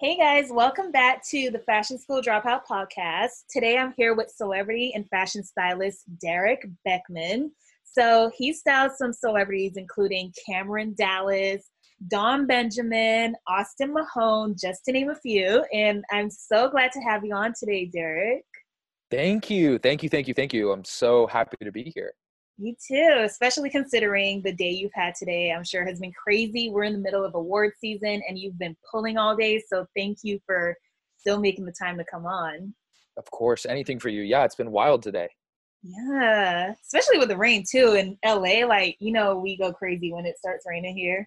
Hey guys, welcome back to the Fashion School Dropout podcast. Today I'm here with celebrity and fashion stylist Derek Beckman. So he styles some celebrities including Cameron Dallas, Don Benjamin, Austin Mahone, just to name a few. And I'm so glad to have you on today, Derek. Thank you. Thank you. Thank you. Thank you. I'm so happy to be here. You too, especially considering the day you've had today. I'm sure has been crazy. We're in the middle of award season and you've been pulling all day. So thank you for still making the time to come on. Of course, anything for you. Yeah, it's been wild today. Yeah, especially with the rain too in LA. Like, you know, we go crazy when it starts raining here.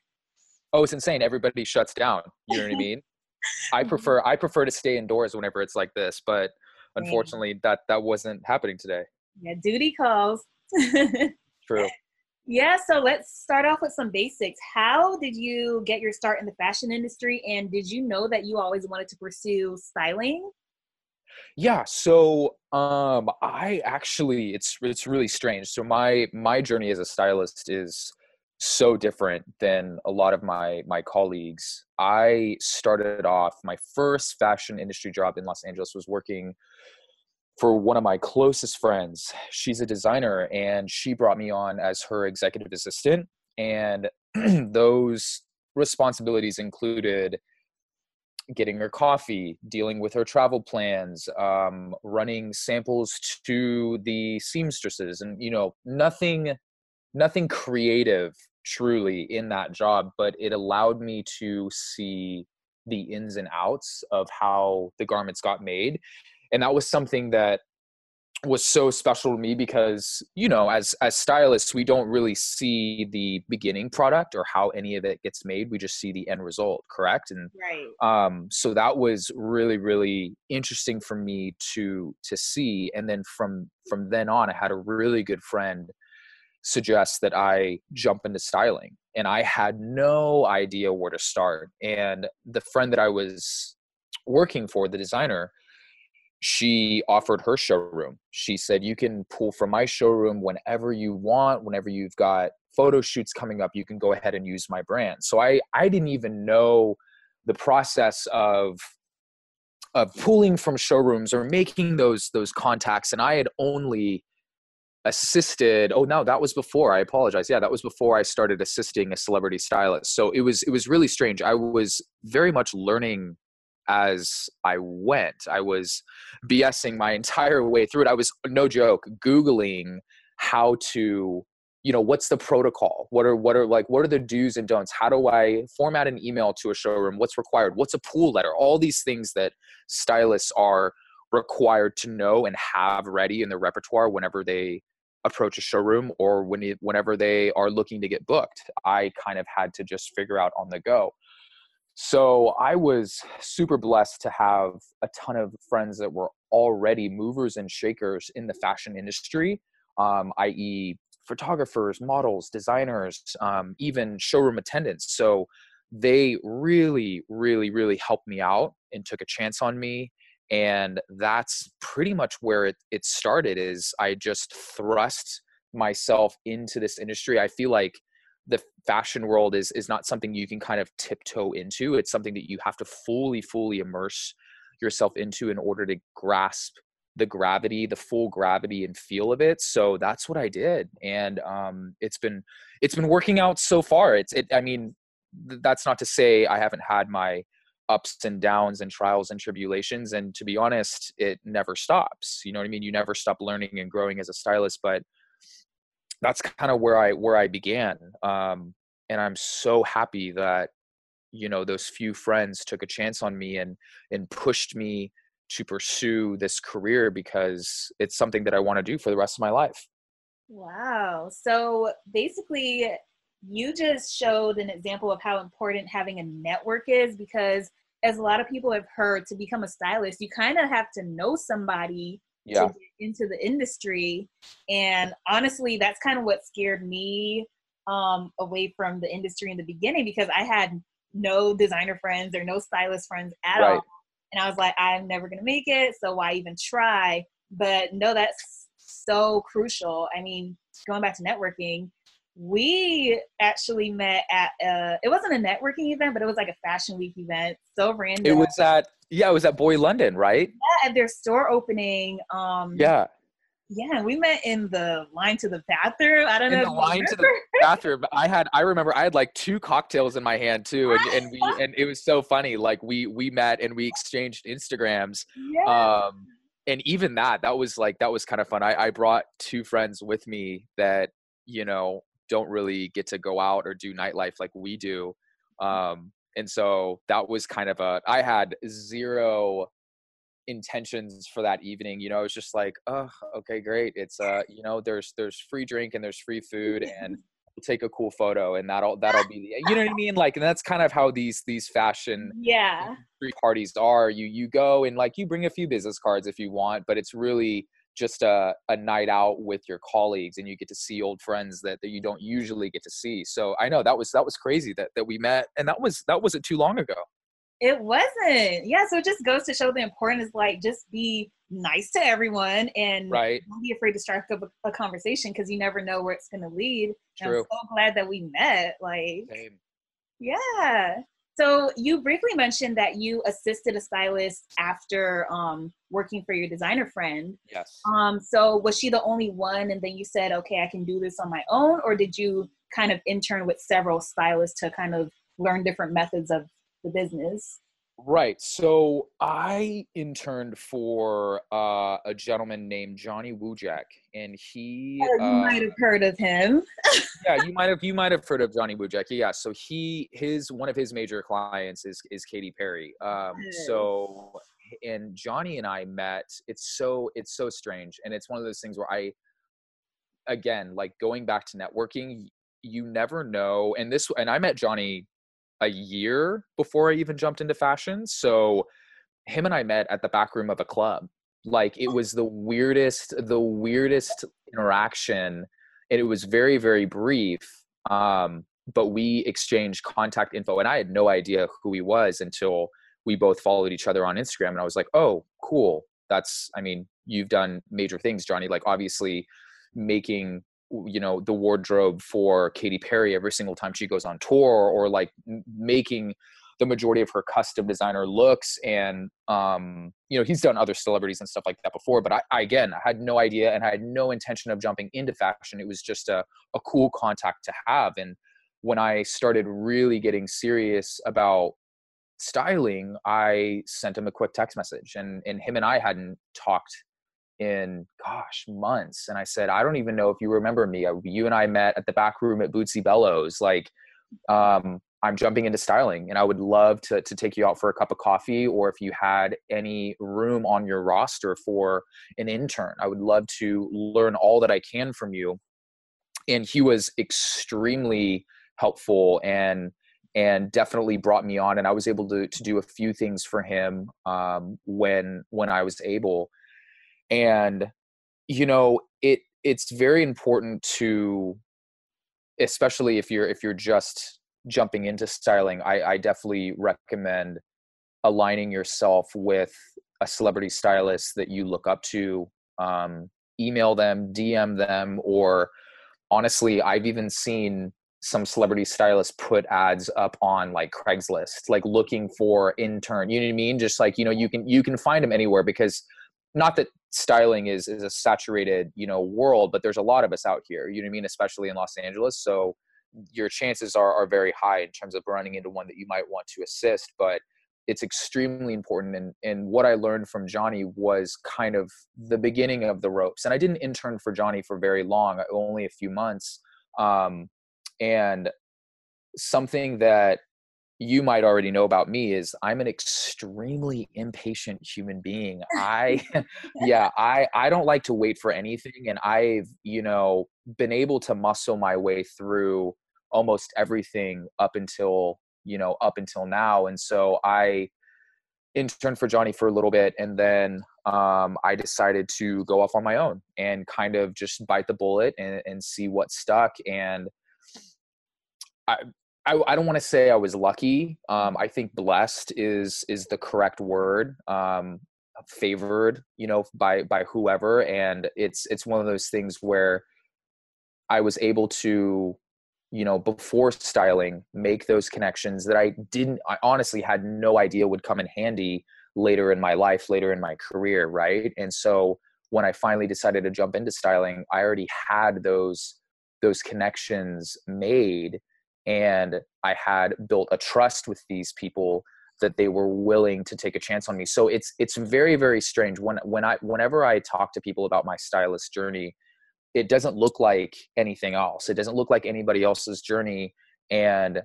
Oh, it's insane. Everybody shuts down. You know what I mean? I mm-hmm. prefer I prefer to stay indoors whenever it's like this, but unfortunately that that wasn't happening today. Yeah, duty calls. True. Yeah, so let's start off with some basics. How did you get your start in the fashion industry and did you know that you always wanted to pursue styling? Yeah, so um I actually it's it's really strange. So my my journey as a stylist is so different than a lot of my my colleagues. I started off my first fashion industry job in Los Angeles was working for one of my closest friends. She's a designer and she brought me on as her executive assistant. And those responsibilities included getting her coffee, dealing with her travel plans, um, running samples to the seamstresses, and you know, nothing, nothing creative truly in that job, but it allowed me to see the ins and outs of how the garments got made and that was something that was so special to me because you know as as stylists we don't really see the beginning product or how any of it gets made. We just see the end result correct? And right. um so that was really really interesting for me to to see. And then from from then on i had a really good friend suggest that i jump into styling and i had no idea where to start. And the friend that i was working for the designer she offered her showroom. She said, You can pull from my showroom whenever you want, whenever you've got photo shoots coming up, you can go ahead and use my brand. So I, I didn't even know the process of of pulling from showrooms or making those those contacts and i had only assisted oh no that was before i apologize yeah that was before i started assisting a celebrity stylist so it was it was really strange i was very much learning as I went. I was BSing my entire way through it. I was no joke googling how to you know what's the protocol? What are what are like what are the do's and don'ts? How do i format an email to a showroom? What's required? What's a pull letter? All these things that stylists are required to know and have ready in their repertoire whenever they approach a showroom or when whenever they are looking to get booked. I kind of had to just figure out on the go so I was super blessed to have a ton of friends that were already movers and shakers in the fashion industry, um, i.e., photographers, models, designers, um, even showroom attendants. So they really, really, really helped me out and took a chance on me. And that's pretty much where it, it started is I just thrust myself into this industry. I feel like the fashion world is is not something you can kind of tiptoe into. It's something that you have to fully fully immerse yourself into in order to grasp the gravity the full gravity and feel of it. So that's what i did. And um it's been it's been working out so far. It's it i mean th- that's not to say i haven't had my ups and downs and trials and tribulations. And to be honest it never stops. You know what i mean? You never stop learning and growing as a stylist. But that's kind of where I where I began. Um, and I'm so happy that you know those few friends took a chance on me and and pushed me to pursue this career because it's something that I want to do for the rest of my life. Wow. So basically you just showed an example of how important having a network is because as a lot of people have heard to become a stylist you kind of have to know somebody yeah. into the industry. And honestly, that's kind of what scared me um, away from the industry in the beginning because I had no designer friends or no stylist friends at right. all. And I was like, I'm never going to make it. So why even try? But no, that's so crucial. I mean, going back to networking, we actually met at uh it wasn't a networking event, but it was like a fashion week event. So random. It was at yeah, it was at Boy London, right? Yeah, at their store opening. Um Yeah. Yeah, we met in the line to the bathroom. I don't know. In know. the line to the bathroom. I had I remember I had like two cocktails in my hand too. And, and we and it was so funny. Like we we met and we exchanged Instagrams. yeah. Um and even that, that was like that was kind of fun. I, I brought two friends with me that, you know, don't really get to go out or do nightlife like we do. Um and so that was kind of a I had zero intentions for that evening you know it was just like oh okay great it's uh you know there's there's free drink and there's free food and we'll take a cool photo and that'll that'll be the you know what i mean like and that's kind of how these these fashion yeah. parties are you you go and like you bring a few business cards if you want but it's really just a, a night out with your colleagues and you get to see old friends that, that you don't usually get to see so i know that was that was crazy that that we met and that was that wasn't too long ago It wasn't. Yeah, so it just goes to show the importance like just be nice to everyone and right don't be afraid to strike up a, a conversation because you never know where it's gonna lead. And I'm so glad that we met. Like Same. Yeah. So you briefly mentioned that you assisted a stylist after um, working for your designer friend. yes Um, so was she the only one, and then you said, "Okay, I can do this on my own," or did you kind of intern with several stylists to kind of learn different methods of the business? Right. So I interned for uh, a gentleman named Johnny Wujek, and he. Oh, you uh, might have heard of him. yeah, you might have you might have heard of Johnny Wujek. Yeah. So he his one of his major clients is is Katy Perry. Um, Yes. so and Johnny and I met. It's so it's so strange, and it's one of those things where I, again, like going back to networking, you never know. And this and I met Johnny a year before I even jumped into fashion. So him and I met at the back room of a club. Like it was the weirdest, the weirdest interaction. And it was very, very brief. Um, but we exchanged contact info and I had no idea who he was until we both followed each other on Instagram. And I was like, oh, cool. That's, I mean, you've done major things, Johnny. Like obviously making you know the wardrobe for Katy Perry every single time she goes on tour or like making the majority of her custom designer looks and um you know he's done other celebrities and stuff like that before but I, I again I had no idea and I had no intention of jumping into fashion. It was just a, a cool contact to have and when I started really getting serious about styling I sent him a quick text message and and him and I hadn't talked in gosh months and i said i don't even know if you remember me Uh, you and i met at the back room at bootsy bellows like um, i'm jumping into styling and i would love to, to take you out for a cup of coffee or if you had any room on your roster for an intern i would love to learn all that i can from you and he was extremely helpful and and definitely brought me on and i was able to, to do a few things for him um, when when i was able and you know it it's very important to especially if you're if you're just jumping into styling i i definitely recommend aligning yourself with a celebrity stylist that you look up to um, email them dm them or honestly i've even seen some celebrity stylists put ads up on like craigslist like looking for intern you know what i mean? Just like you know you can you can find them anywhere because not that styling is is a saturated you know world but there's a lot of us out here you know what i mean especially in los angeles so your chances are are very high in terms of running into one that you might want to assist but it's extremely important and and what i learned from johnny was kind of the beginning of the ropes and i didn't intern for johnny for very long only a few months um, and something that you might already know about me is I'm an extremely impatient human being. I yeah, I I don't like to wait for anything and I've, you know, been able to muscle my way through almost everything up until, you know, up until now and so I interned for Johnny for a little bit and then um, I decided to go off on my own and kind of just bite the bullet and, and see what stuck and I, I, I don't want to say I was lucky. Um, I think blessed is is the correct word. Um, favored, you know, by by whoever, and it's it's one of those things where I was able to you know before styling make those connections that i didn't i honestly had no idea would come in handy later in my life later in my career right and so when i finally decided to jump into styling i already had those those connections made and i had built a trust with these people that they were willing to take a chance on me so it's it's very very strange when when i whenever i talk to people about my stylist journey it doesn't look like anything else. It doesn't look like anybody else's journey. And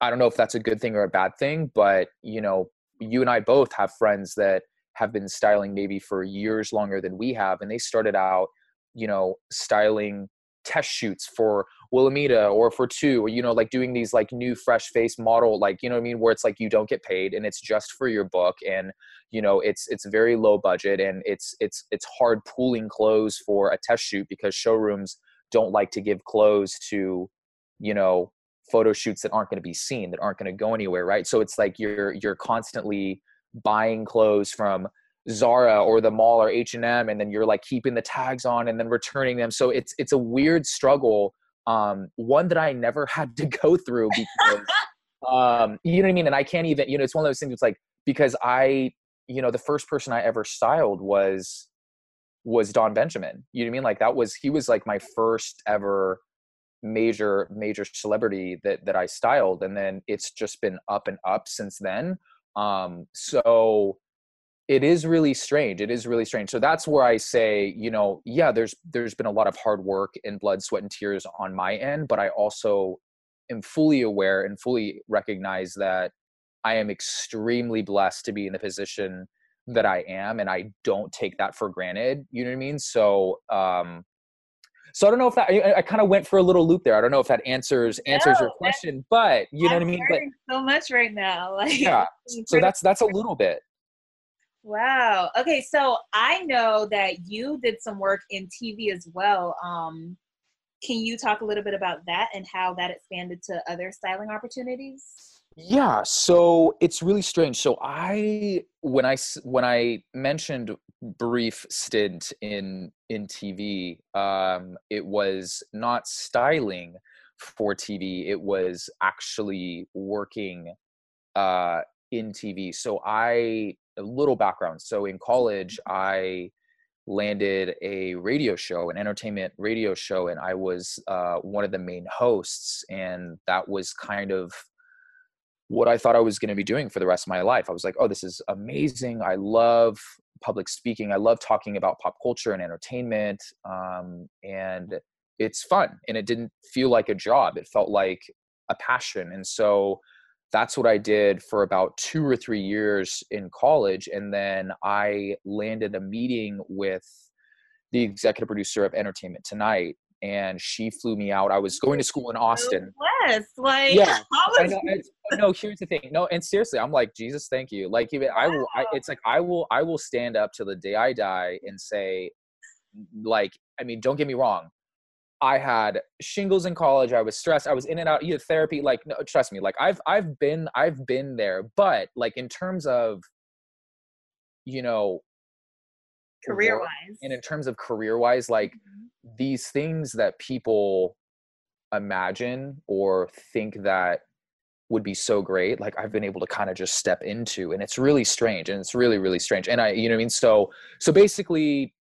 I don't know if that's a good thing or a bad thing, but you know, you and I both have friends that have been styling maybe for years longer than we have. And they started out, you know, styling test shoots for Wilhelmina or for two, or you know, like doing these like new fresh face model, like you know what I mean, where it's like you don't get paid and it's just for your book, and you know, it's it's very low budget and it's it's it's hard pulling clothes for a test shoot because showrooms don't like to give clothes to, you know, photo shoots that aren't going to be seen, that aren't going to go anywhere, right? So it's like you're you're constantly buying clothes from Zara or the mall or H&M and then you're like keeping the tags on and then returning them. So it's it's a weird struggle um one that I never had to go through because um you know what I mean and I can't even you know it's one of those things it's like because I you know the first person I ever styled was was Don Benjamin. You know what I mean? Like that was he was like my first ever major major celebrity that that I styled and then it's just been up and up since then. Um so it is really strange it is really strange so that's where i say you know yeah there's there's been a lot of hard work and blood sweat and tears on my end but i also am fully aware and fully recognize that i am extremely blessed to be in the position that i am and i don't take that for granted you know what i mean so um so I don't know if that I, I kind of went for a little loop there. I don't know if that answers answers no, your question, but you know I'm what I mean. But so much right now, like yeah. So that's that's a little bit. Wow. Okay, so I know that you did some work in TV as well. Um, can you talk a little bit about that and how that expanded to other styling opportunities? Yeah, so it's really strange. So I when I when I mentioned brief stint in in TV, um, it was not styling for TV. It was actually working uh, in TV. So I a little background. So in college, I landed a radio show, an entertainment radio show, and I was uh, one of the main hosts. And that was kind of what I thought I was going to be doing for the rest of my life. I was like, oh, this is amazing. I love public speaking. I love talking about pop culture and entertainment. Um, and it's fun. And it didn't feel like a job, it felt like a passion. And so that's what I did for about two or three years in college. And then I landed a meeting with the executive producer of Entertainment Tonight. And she flew me out. I was going to school in Austin. Yes, like yeah. I know, no, here's the thing. No, and seriously, I'm like Jesus. Thank you. Like even I will. I, it's like I will. I will stand up till the day I die and say, like, I mean, don't get me wrong. I had shingles in college. I was stressed. I was in and out. You therapy. Like, no, trust me. Like, I've I've been I've been there. But like in terms of, you know, career wise, and in terms of career wise, like mm-hmm. these things that people imagine or think that would be so great like i've been able to kind of just step into and it's really strange and it's really really strange and i you know what i mean so so basically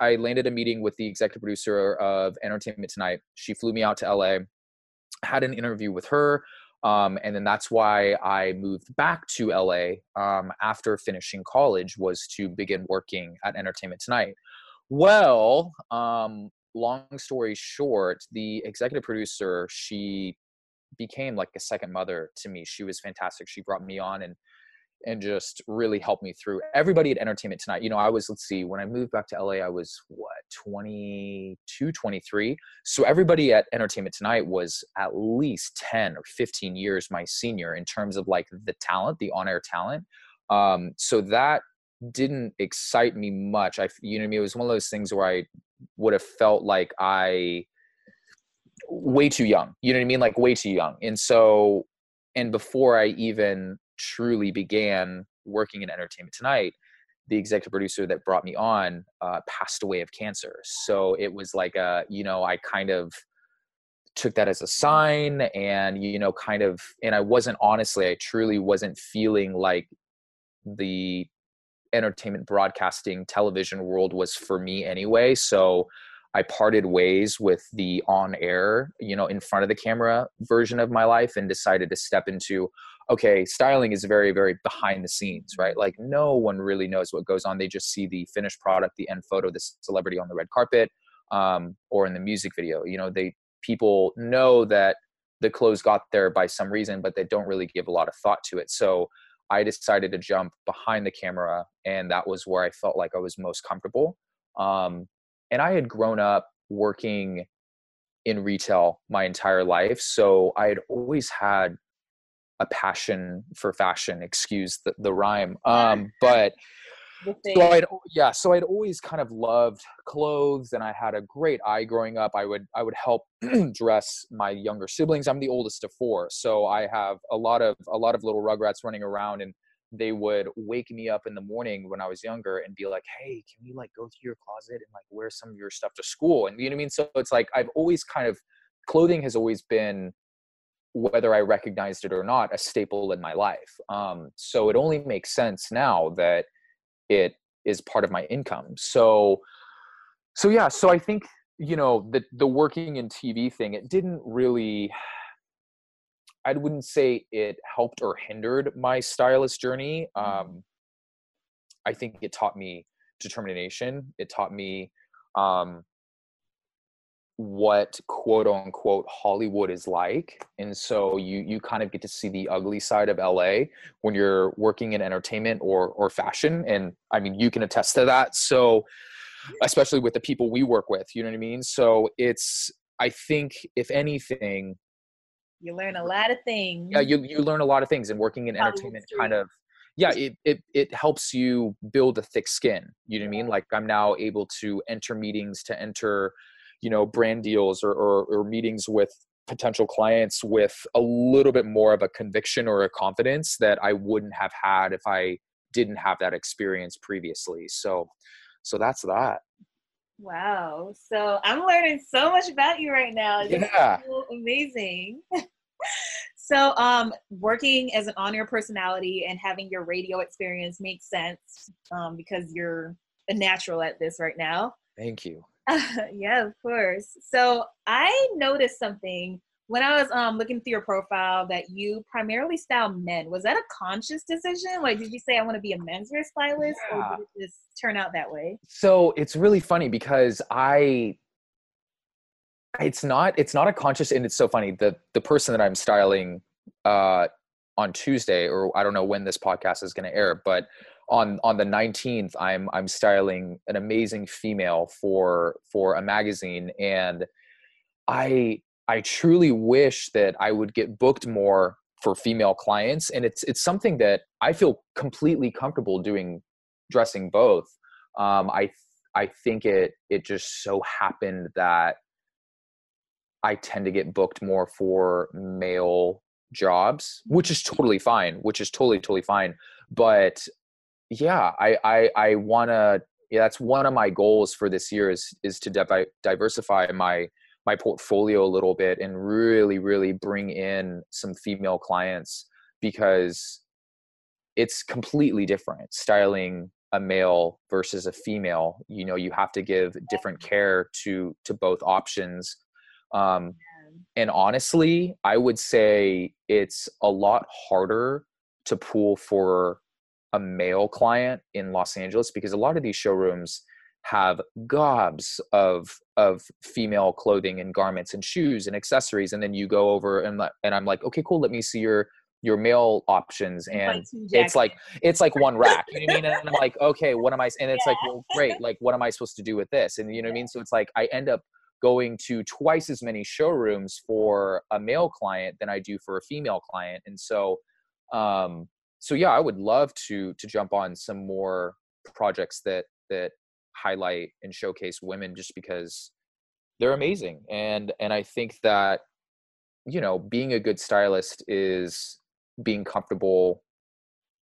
I landed a meeting with the executive producer of Entertainment Tonight. She flew me out to LA, had an interview with her, um, and then that's why I moved back to LA um, after finishing college was to begin working at Entertainment Tonight. Well, um, long story short, the executive producer she became like a second mother to me. She was fantastic. She brought me on and and just really helped me through everybody at entertainment tonight. You know i was let's see when i moved back to la i was what 22 23 so everybody at entertainment tonight was at least 10 or 15 years my senior in terms of like the talent the on-air talent. Um, so that didn't excite me much. I you know I mean? it was one of those things where i would have felt like i way too young. You know what i mean? Like way too young. And so and before i even truly began working in entertainment tonight the executive producer that brought me on uh, passed away of cancer. So it was like a you know i kind of took that as a sign and you know kind of and i wasn't honestly i truly wasn't feeling like the entertainment broadcasting television world was for me anyway. So i parted ways with the on air you know in front of the camera version of my life and decided to step into okay styling is very very behind the scenes right like no one really knows what goes on they just see the finished product the end photo the celebrity on the red carpet um, or in the music video you know they people know that the clothes got there by some reason, but they don't really give a lot of thought to it. So I decided to jump behind the camera, and that was where I felt like I was most comfortable. Um, and I had grown up working in retail my entire life, so I had always had a passion for fashion. Excuse the, the rhyme, um, but so I'd yeah, so I'd always kind of loved clothes, and I had a great eye growing up. I would I would help dress my younger siblings. I'm the oldest of four, so I have a lot of a lot of little rugrats running around, and they would wake me up in the morning when I was younger and be like, "Hey, can we like go through your closet and like wear some of your stuff to school?" And you know what I mean. So it's like I've always kind of clothing has always been whether I recognized it or not, a staple in my life. Um, so it only makes sense now that it is part of my income so so yeah so i think you know the the working in tv thing it didn't really i wouldn't say it helped or hindered my stylist journey mm-hmm. um i think it taught me determination it taught me um what quote unquote Hollywood is like. And so you you kind of get to see the ugly side of LA when you're working in entertainment or or fashion. And I mean you can attest to that. So especially with the people we work with, you know what I mean? So it's I think if anything you learn a lot of things. Yeah, you you learn a lot of things and working in entertainment kind of yeah, it, it it helps you build a thick skin. You know what I mean? Like I'm now able to enter meetings, to enter you know brand deals or, or, or meetings with potential clients with a little bit more of a conviction or a confidence that I wouldn't have had if I didn't have that experience previously. So so that's that. Wow. So I'm learning so much about you right now. yeah. So amazing. so um working as an on-air personality and having your radio experience makes sense um, because you're a natural at this right now. Thank you. yeah, of course. So I noticed something when I was um looking through your profile that you primarily style men. Was that a conscious decision? Like, did you say I want to be a menswear stylist, yeah. or did it just turn out that way? So it's really funny because I. It's not. It's not a conscious, and it's so funny. The the person that I'm styling uh, on Tuesday, or I don't know when this podcast is going to air, but on on the 19th i'm i'm styling an amazing female for for a magazine and i i truly wish that i would get booked more for female clients and it's it's something that i feel completely comfortable doing dressing both. Um i i think it it just so happened that i tend to get booked more for male jobs which is totally fine which is totally totally fine but yeah i i, I want to yeah that's one of my goals for this year is is to divi- diversify my my portfolio a little bit and really really bring in some female clients because it's completely different styling a male versus a female. You know you have to give different care to to both options um and honestly i would say it's a lot harder to pull for a male client in Los Angeles because a lot of these showrooms have gobs of of female clothing and garments and shoes and accessories. And then you go over and and I'm like okay cool let me see your your male options. And it's like it's like one rack you know what I mean? And I'm like okay what am I and it's yeah. like well great like what am I supposed to do with this? And you know what I mean? So it's like I end up going to twice as many showrooms for a male client than I do for a female client. And so um so yeah, I would love to to jump on some more projects that that highlight and showcase women just because they're amazing and and I think that you know being a good stylist is being comfortable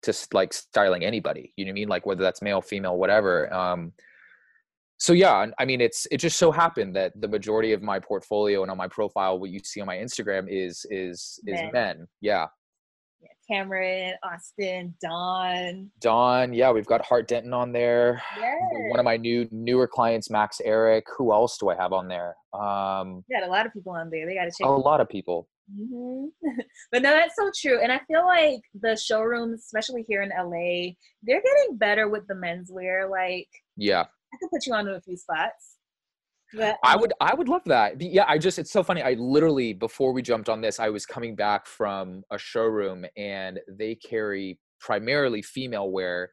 to like styling anybody you know what i mean like whether that's male female whatever um so yeah, I mean, it's it just so happened that the majority of my portfolio and on my profile, what you see on my Instagram is is is men. men. Yeah. Yeah. Cameron, Austin, Don. Don, yeah, we've got Hart Denton on there. Yes. One of my new newer clients, Max Ehrich. Who else do I have on there? Um, you got a lot of people on there. They got to check. A lot of people. Mm-hmm. but no, that's so true. And I feel like the showrooms, especially here in LA, they're getting better with the menswear. Like, yeah, I could put you on to a few spots. But, I would, I would love that. Yeah, I just, it's so funny. I literally, before we jumped on this, I was coming back from a showroom and they carry primarily female wear.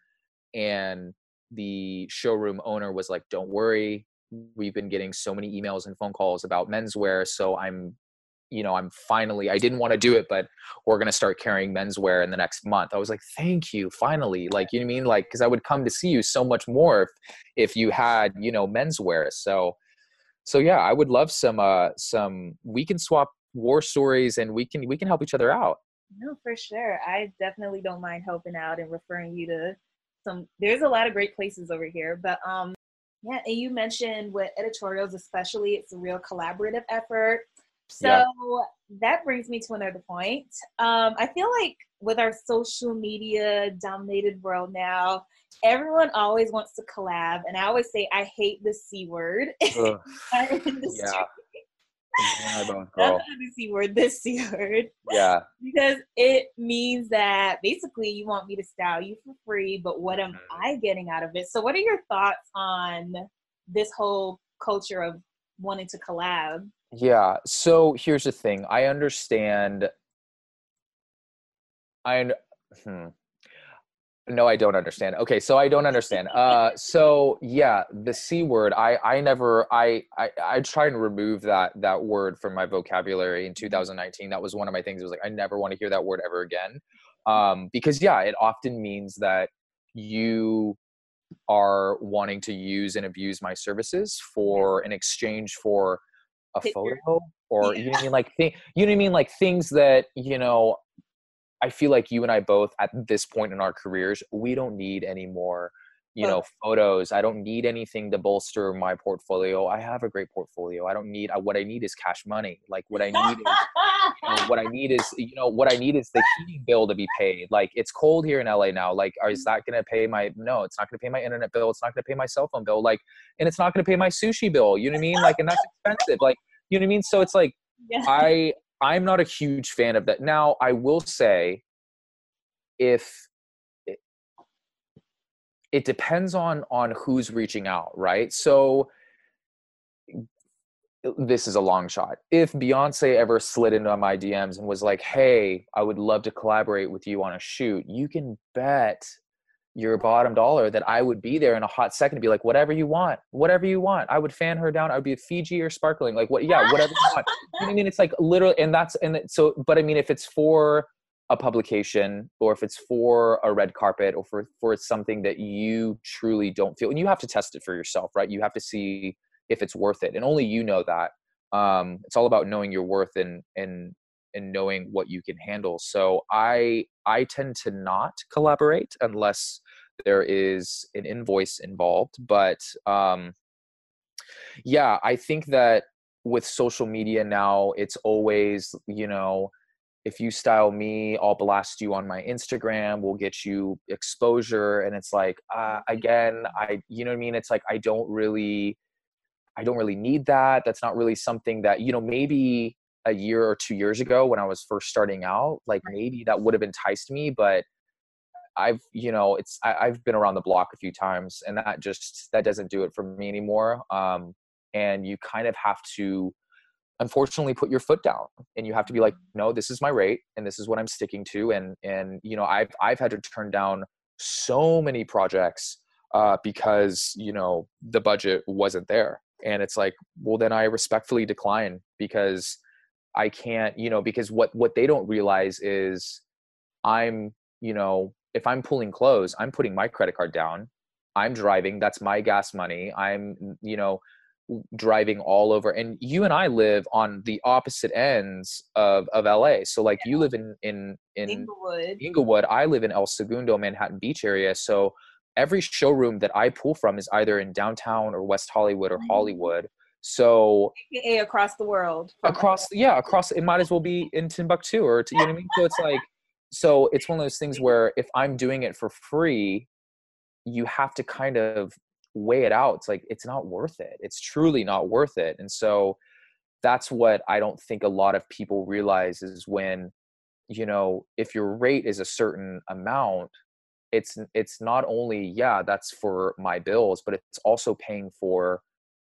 And the showroom owner was like, don't worry. We've been getting so many emails and phone calls about menswear. So I'm you know, I'm finally, I didn't want to do it, but we're going to start carrying menswear in the next month. I was like, thank you, finally. Like, you know I mean? Like, cause I would come to see you so much more if, if you had, you know, menswear. So, so yeah, I would love some, uh, some, we can swap war stories and we can, we can help each other out. No, for sure. I definitely don't mind helping out and referring you to some, there's a lot of great places over here, but, um, yeah, and you mentioned with editorials, especially, it's a real collaborative effort. So yeah. that brings me to another point. Um, I feel like with our social media dominated world now, everyone always wants to collab. And I always say, I hate the C word. yeah. Not the C word, this C word. Yeah. Because it means that basically you want me to style you for free, but what am mm-hmm. I getting out of it? So, what are your thoughts on this whole culture of wanting to collab? Yeah. So here's the thing. I understand. I hmm. No, I don't understand. Okay, so I don't understand. Uh, so yeah, the c word. I I never. I I I try and remove that that word from my vocabulary in 2019. That was one of my things. It was like I never want to hear that word ever again, um, because yeah, it often means that you are wanting to use and abuse my services for an exchange for a photo or yeah. you know what I mean like you know what I mean like things that you know I feel like you and I both at this point in our careers we don't need any more you know photos. I don't need anything to bolster my portfolio. I have a great portfolio. I don't need uh, what i need is cash money. Like what i need is you know, what i need is you know what i need is the heating bill to be paid. Like it's cold here in la now. Like is that going to pay my no it's not going to pay my internet bill. It's not going to pay my cell phone bill. Like and it's not going to pay my sushi bill. You know what i mean? Like and that's expensive. Like you know what I mean? So it's like yeah. I I'm not a huge fan of that. Now I will say if it, it depends on on who's reaching out, right? So this is a long shot. If Beyonce ever slid into my DMs and was like, "Hey, I would love to collaborate with you on a shoot," you can bet your bottom dollar that I would be there in a hot second to be like, whatever you want, whatever you want. I would fan her down. I would be a Fiji or sparkling, like what? Yeah, whatever you want. You know I mean, it's like literally, and that's and so. But I mean, if it's for a publication or if it's for a red carpet or for for something that you truly don't feel, and you have to test it for yourself, right? You have to see if it's worth it, and only you know that. Um, it's all about knowing your worth and and and knowing what you can handle. So I I tend to not collaborate unless there is an invoice involved. But um, yeah, I think that with social media now, it's always you know if you style me i'll blast you on my instagram we'll get you exposure and it's like uh, again i you know what i mean it's like i don't really i don't really need that that's not really something that you know maybe a year or two years ago when I was first starting out, like maybe that would have enticed me, but I've, you know, it's, I, have been around the block a few times and that just, that doesn't do it for me anymore. Um, and you kind of have to, unfortunately put your foot down and you have to be like, no, this is my rate and this is what I'm sticking to. And, and, you know, I've, I've had to turn down so many projects uh, because, you know, the budget wasn't there. And it's like, well, then I respectfully decline because I can't, you know, because what what they don't realize is I'm, you know, if I'm pulling clothes, I'm putting my credit card down. I'm driving, that's my gas money. I'm, you know, driving all over and you and I live on the opposite ends of of LA. So like yeah. you live in in in Inglewood. Inglewood, I live in El Segundo, Manhattan Beach area. So every showroom that I pull from is either in downtown or West Hollywood or Mhm. Hollywood. So AKA across the world. across, yeah, across, it might as well be in Timbuktu or, you know what I mean? So it's like, so it's one of those things where if I'm doing it for free, you have to kind of weigh it out. It's like, it's not worth it. It's truly not worth it. And so that's what I don't think a lot of people realize is when, you know, if your rate is a certain amount, it's it's not only yeah that's for my bills but it's also paying for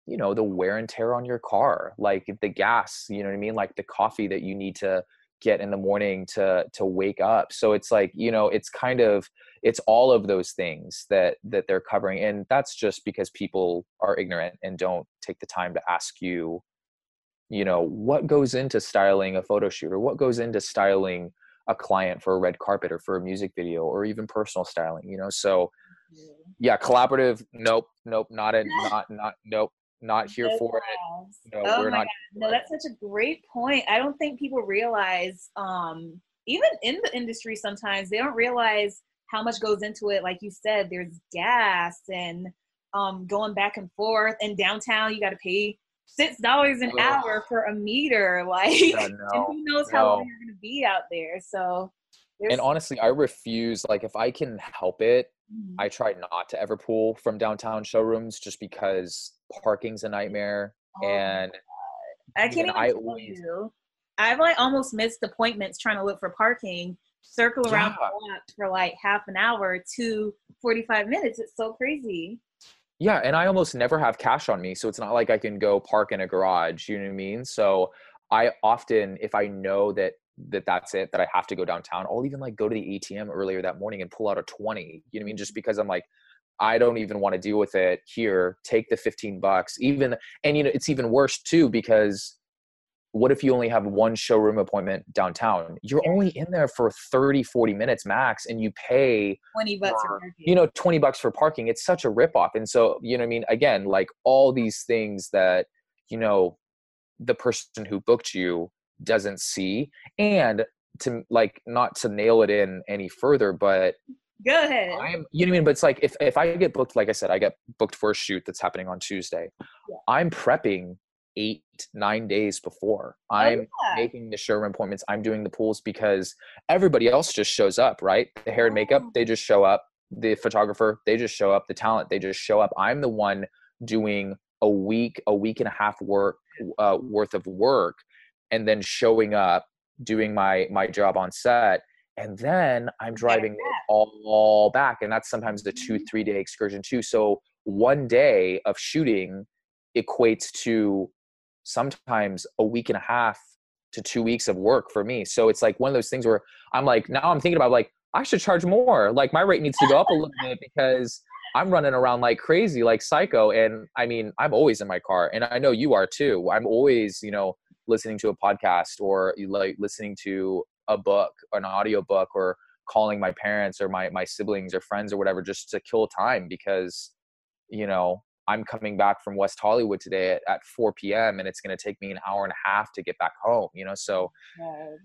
you know the wear and tear on your car like the gas you know what i mean like the coffee that you need to get in the morning to to wake up. So it's like you know it's kind of it's all of those things that that they're covering and that's just because people are ignorant and don't take the time to ask you you know what goes into styling a photo shoot or what goes into styling a client for a red carpet or for a music video or even personal styling you know? So yeah. collaborative nope nope not a not not nope not here No for it collabs. no Oh we're my not God. No, that's such a great point. I don't think people realize, um, even in the industry, sometimes they don't realize how much goes into it. Like you said, there's gas and um, going back and forth. And downtown, you got to pay six dollars an Ugh. hour for a meter. Like, Yeah, and no, who knows how long you're going to be out there. So, and honestly i refuse like if i can help it I mm. try not to ever pull from downtown showrooms just because parking's a nightmare Oh, and I can't even I tell always- you. I've like almost missed appointments trying to look for parking, circle around Yeah. the block for like half an hour to 45 minutes. It's so crazy. Yeah, and I almost never have cash on me, so it's not like I can go park in a garage. You know what I mean? So I often, if I know that that that's it, that I have to go downtown, I'll even like go to the ATM earlier that morning and pull out a twenty. You know what I mean? Just mm-hmm. because I'm like, I don't even want to deal with it here. Take the fifteen bucks, even, and you know, it's even worse too because what if you only have one showroom appointment downtown? You're only in there for 30, 40 minutes max, and you pay 20 bucks for or, you know 20 bucks for parking it's such a rip off and so you know what i mean again like all these things that you know the person who booked you doesn't see and to like not to nail it in any further but Go ahead. i'm you know what i mean but it's like if, if i get booked like i said i get booked for a shoot that's happening on tuesday Yeah. i'm prepping eight nine days before Oh, i'm yeah. making the showroom appointments. I'm doing the pulls because everybody else just shows up, right? The hair and makeup, Oh. they just show up. The photographer, they just show up. The talent, they just show up. I'm the one doing a week, a week and a half work uh, worth of work, and then showing up, doing my my job on set, and then I'm driving all, all back, and that's sometimes the two three day excursion too. So one day of shooting equates to sometimes a week and a half to two weeks of work for me. So it's like one of those things where I'm like, now I'm thinking about like, I should charge more. Like my rate needs to go up a little bit because I'm running around like crazy, like psycho. And I mean, I'm always in my car and I know you are too. I'm always, you know, listening to a podcast or like listening to a book, an audio book or calling my parents or my, my siblings or friends or whatever, just to kill time because, you know, I'm coming back from West Hollywood today at, at 4 p.m. and it's going to take me an hour and a half to get back home, you know? So God.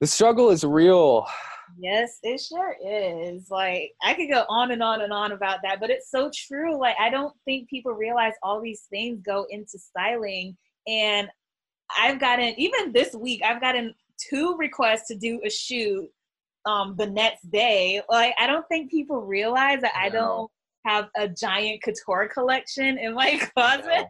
the struggle is real. Yes, it sure is. Like I could go on and on and on about that, but it's so true. Like I don't think people realize all these things go into styling. And I've gotten even this week, I've gotten two requests to do a shoot um the next day. Like I don't think people realize that I don't have a giant couture collection in my closet.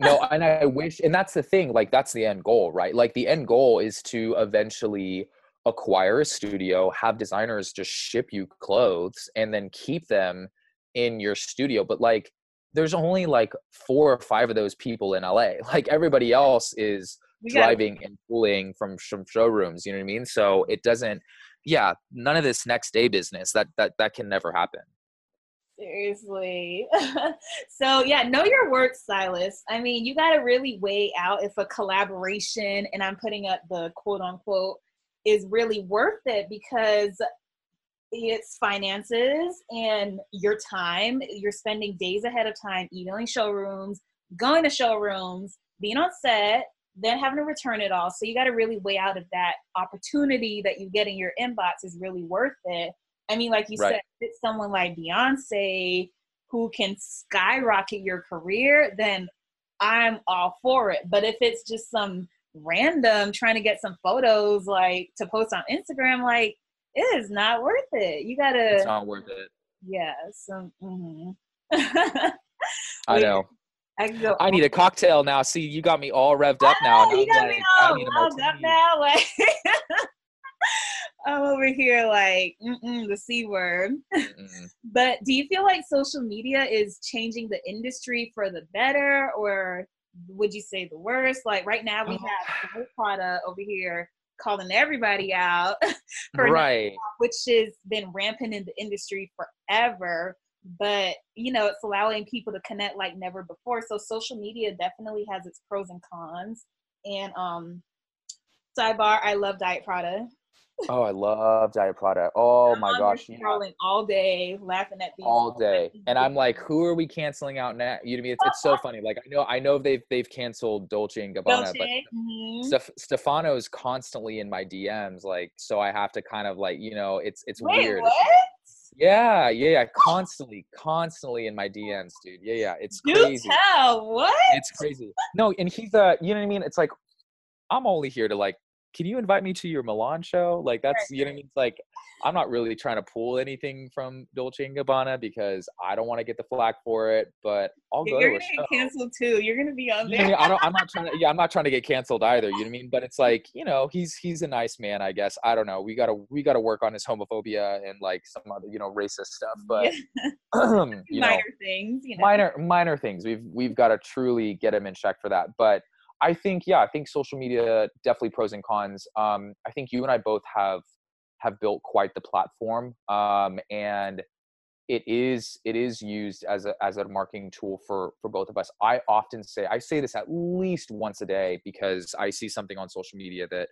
No, and I wish, and that's the thing, like, that's the end goal, right? Like, the end goal is to eventually acquire a studio, have designers just ship you clothes, and then keep them in your studio. But, like, there's only like four or five of those people in LA. Like, everybody else is gotta driving and pulling from from showrooms you know what i mean so it doesn't yeah none of this next day business that that that can never happen Seriously. so yeah, know your work, stylist. I mean, you got to really weigh out if a collaboration, and I'm putting up the quote unquote, is really worth it because it's finances and your time. You're spending days ahead of time emailing showrooms, going to showrooms, being on set, then having to return it all. So you got to really weigh out if that opportunity that you get in your inbox is really worth it. I mean, like you Right. said, if it's someone like Beyonce who can skyrocket your career, then I'm all for it. But if it's just some random trying to get some photos like to post on Instagram, like it is not worth it. You gotta, It's not worth it. yeah. So, mhm. I know. I could go. I need a cocktail now. See, you got me all revved up now. Oh, you I'm got like, me all wound up now. Like I'm over here like the c word. But do you feel like social media is changing the industry for the better, or would you say the worst? Like right now, we have Gold Prada over here calling everybody out for Right. which has been rampant in the industry forever. But you know, it's allowing people to connect like never before. So social media definitely has its pros and cons. And um, sidebar, I love Diet Prada. Oh, I love Diet Prada. Oh my gosh. yeah. all day, laughing at these all day and i'm like who are we canceling out now you know what I mean? it's, it's so funny like i know i know they've they've canceled dolce and gabbana but Dolce. mhm. Steph- stefano's constantly in my dms like so i have to kind of like you know it's it's Wait, weird what? yeah yeah yeah constantly constantly in my dms dude yeah yeah it's Do crazy tell. What? it's crazy no and he's uh you know what i mean it's like i'm only here to like can you invite me to your milan show like that's you know what i mean it's like i'm not really trying to pull anything from dolce and gabbana because i don't want to get the flack for it but i'll go You're to gonna get show canceled too. You're gonna be on you know I there. don't, I'm not trying to. Yeah, I'm not trying to get canceled either. You know what I mean? But it's like, you know, he's he's a nice man, I guess. I don't know. We gotta we gotta work on his homophobia and like some other, you know, racist stuff. But you know, minor things, you know. minor minor things we've we've got to truly get him in check for that but i think yeah i think social media definitely pros and cons um i think you and i both have have built quite the platform um and it is it is used as a as a marketing tool for for both of us i often say i say this at least once a day because i see something on social media that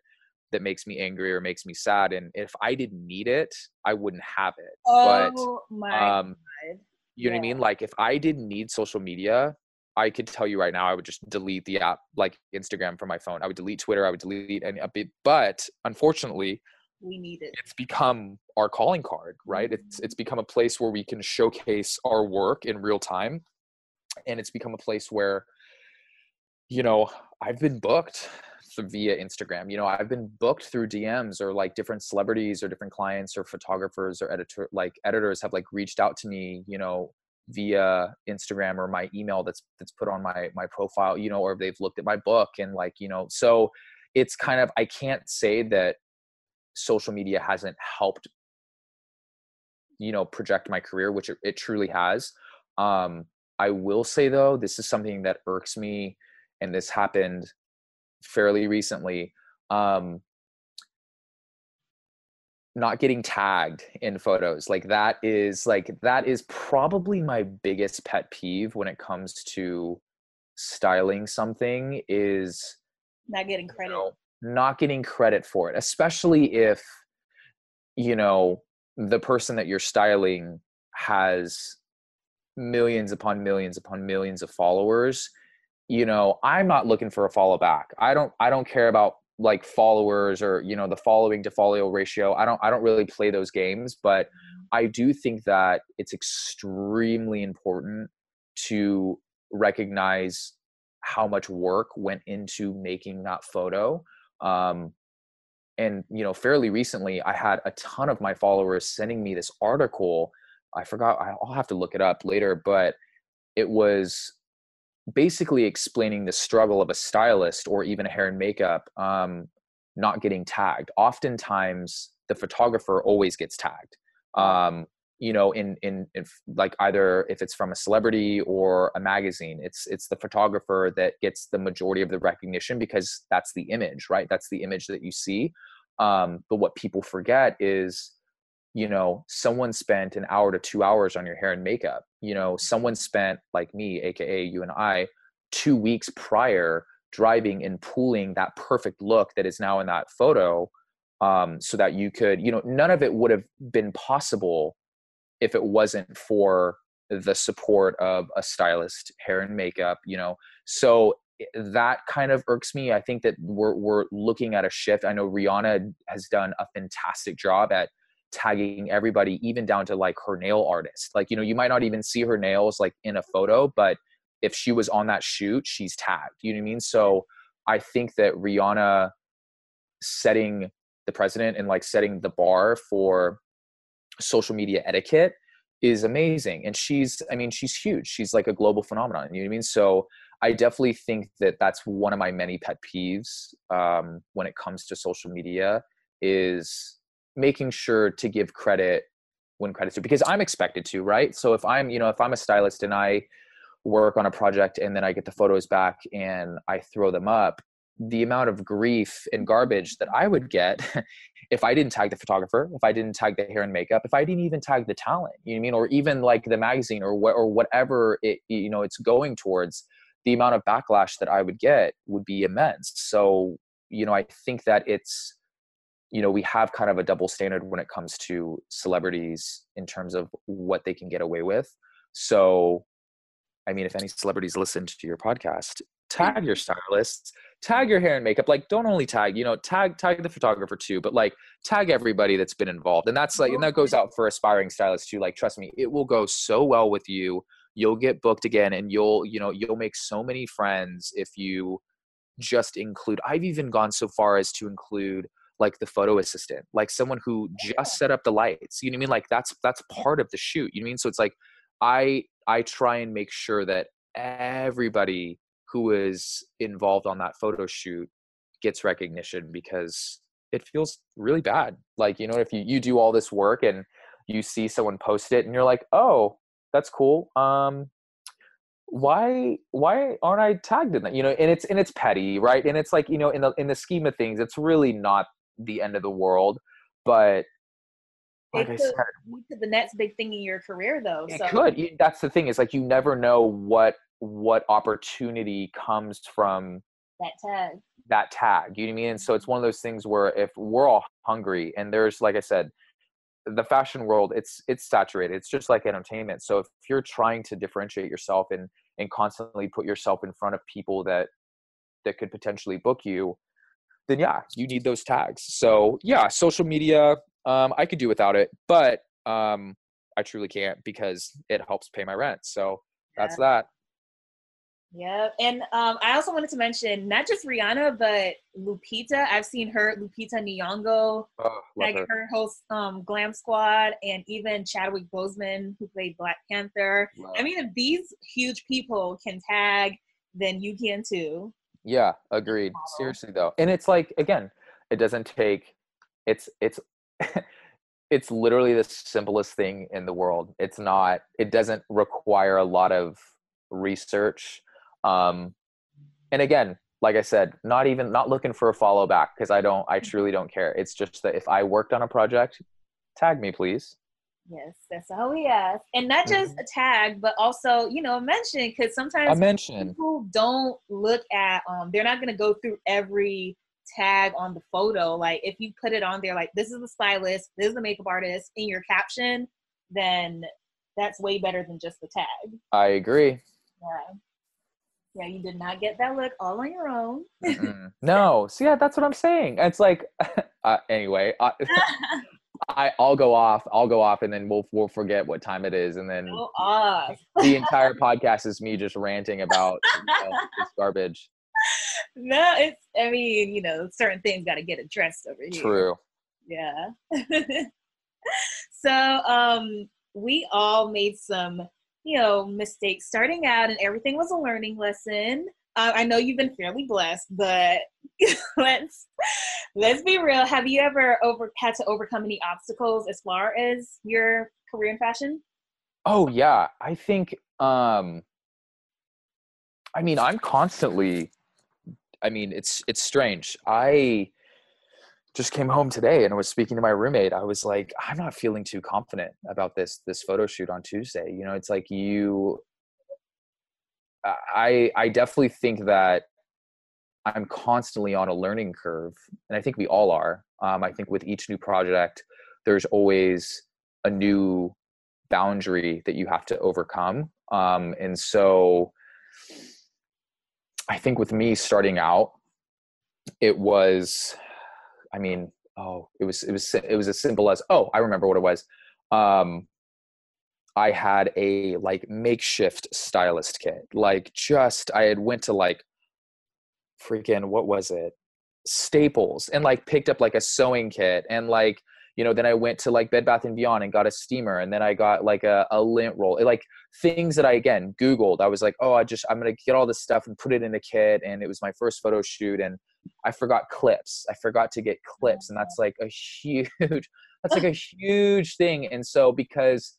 that makes me angry or makes me sad and if i didn't need it i wouldn't have it but Oh my um god. you know what I mean? Like if I didn't need social media, I could tell you right now, I would just delete the app like Instagram from my phone. I would delete Twitter. I would delete any update. But unfortunately, We need it. it's become our calling card, right? It's mm-hmm. it's become a place where we can showcase our work in real time. And it's become a place where, you know, I've been booked via Instagram. You know, I've been booked through DMs or like different celebrities or different clients or photographers or editor like editors have like reached out to me, you know, via Instagram or my email that's that's put on my my profile, you know, or they've looked at my book and like, you know, so it's kind of I can't say that social media hasn't helped you know project my career which it, it truly has. Um i will say though this is something that irks me and this happened fairly recently. Um not getting tagged in photos like that is like that is probably my biggest pet peeve when it comes to styling something is Not getting you credit. know, not getting credit for it, especially if you know the person that you're styling has millions upon millions upon millions of followers. You know, I'm not looking for a follow back. I don't I don't care about like followers or you know the following to follow ratio. I don't I don't really play those games, but I do think that it's extremely important to recognize how much work went into making that photo um, and you know fairly recently i had a ton of my followers sending me this article i forgot i'll have to look it up later but it was basically explaining the struggle of a stylist or even a hair and makeup um, not getting tagged. Oftentimes the photographer always gets tagged. Um, you know in in if like either if it's from a celebrity or a magazine it's it's the photographer that gets the majority of the recognition because that's the image right? That's the image that you see. Um but what people forget is you know someone spent an hour to 2 hours on your hair and makeup you know someone spent like me aka you and I 2 weeks prior driving and pulling that perfect look that is now in that photo um so that you could you know none of it would have been possible if it wasn't for the support of a stylist hair and makeup you know? So that kind of irks me i think that we're we're looking at a shift i know rihanna has done a fantastic job at tagging everybody even down to like her nail artist. Like you know you might not even see her nails like in a photo but if she was on that shoot she's tagged you know what i mean? So i think that rihanna setting the president and like setting the bar for social media etiquette is amazing and she's i mean she's huge. She's like a global phenomenon you know what i mean? So i definitely think that that's one of my many pet peeves um, when it comes to social media is making sure to give credit when credit's due because i'm expected to right so if i'm you know if i'm a stylist and i work on a project and then i get the photos back and i throw them up the amount of grief and garbage that I would get if I didn't tag the photographer, if I didn't tag the hair and makeup, if I didn't even tag the talent, you know what I mean, or even like the magazine or what or whatever it you know it's going towards, the amount of backlash that I would get would be immense. So you know I think that it's you know we have kind of a double standard when it comes to celebrities in terms of what they can get away with. So I mean, if any celebrities listen to your podcast, mm. tag your stylists tag your hair and makeup. Like don't only tag you know tag tag the photographer too but like tag everybody that's been involved. And that's like and that goes out for aspiring stylists too. Like trust me it will go so well with you. You'll get booked again and you'll you know you'll make so many friends if you just include i've even gone so far as to include like the photo assistant like someone who just set up the lights you know what i mean like that's that's part of the shoot you know what i mean so it's like i i try and make sure that everybody who is involved on that photo shoot gets recognition because it feels really bad. Like, you know, if you, you do all this work and you see someone post it and you're like, oh, that's cool. Um, why why aren't I tagged in that? You know, and it's and it's petty, right? And it's like, you know, in the in the scheme of things, it's really not the end of the world. But like it could lead to the next big thing in your career though. It so. could. That's the thing, is like you never know what what opportunity comes from that tag that tag you know what i mean and so it's one of those things where if we're all hungry and there's like i said the fashion world it's it's saturated it's just like entertainment so if you're trying to differentiate yourself and and constantly put yourself in front of people that that could potentially book you then yeah you need those tags so yeah social media um i could do without it but um i truly can't because it helps pay my rent so that's that yeah, and um, I also wanted to mention not just Rihanna, but Lupita. I've seen her, Lupita Nyong'o, oh, like her. her host um, Glam Squad, and even Chadwick Boseman, who played Black Panther. Love. I mean, if these huge people can tag, then you can too. Yeah, agreed. Seriously though, and it's like again, it doesn't take. It's it's. it's literally the simplest thing in the world. It's not. It doesn't require a lot of research um, and again, like I said, not even not looking for a follow back because I don't, I truly don't care. It's just that if I worked on a project, tag me, please. Yes, that's all we ask, and not just mm-hmm. a tag, but also you know a mention because sometimes a mention people don't look at um they're not going to go through every tag on the photo. Like if you put it on there, like this is the stylist, this is the makeup artist in your caption, then that's way better than just the tag. I agree. Yeah. Yeah, you did not get that look all on your own. no, so yeah, that's what I'm saying. It's like, uh, anyway, I, I, will go off. I'll go off, and then we'll we'll forget what time it is, and then the entire podcast is me just ranting about you know, this garbage. No, it's. I mean, you know, certain things got to get addressed over here. True. Yeah. so, um, we all made some you know, mistakes starting out and everything was a learning lesson. Uh, I know you've been fairly blessed, but let's let's be real. Have you ever over had to overcome any obstacles as far as your career in fashion? Oh yeah, I think. um I mean, I'm constantly. I mean, it's it's strange. I just came home today and I was speaking to my roommate. I was like, I'm not feeling too confident about this this photo shoot on Tuesday. You know, it's like you I I definitely think that I'm constantly on a learning curve, and I think we all are. Um, I think with each new project, there's always a new boundary that you have to overcome. Um, and so, I think with me starting out, it was I mean, oh, it was it was it was as simple as oh, I remember what it was. Um, I had a like makeshift stylist kit. Like just I had went to like freaking what was it? Staples and like picked up like a sewing kit and like you know then I went to like Bed Bath and Beyond and got a steamer and then I got like a, a lint roll. Like things that I again googled. I was like, "Oh, I just I'm going to get all this stuff and put it in a kit." And it was my first photo shoot and I forgot clips. I forgot to get clips and that's like a huge that's like a huge thing. And so because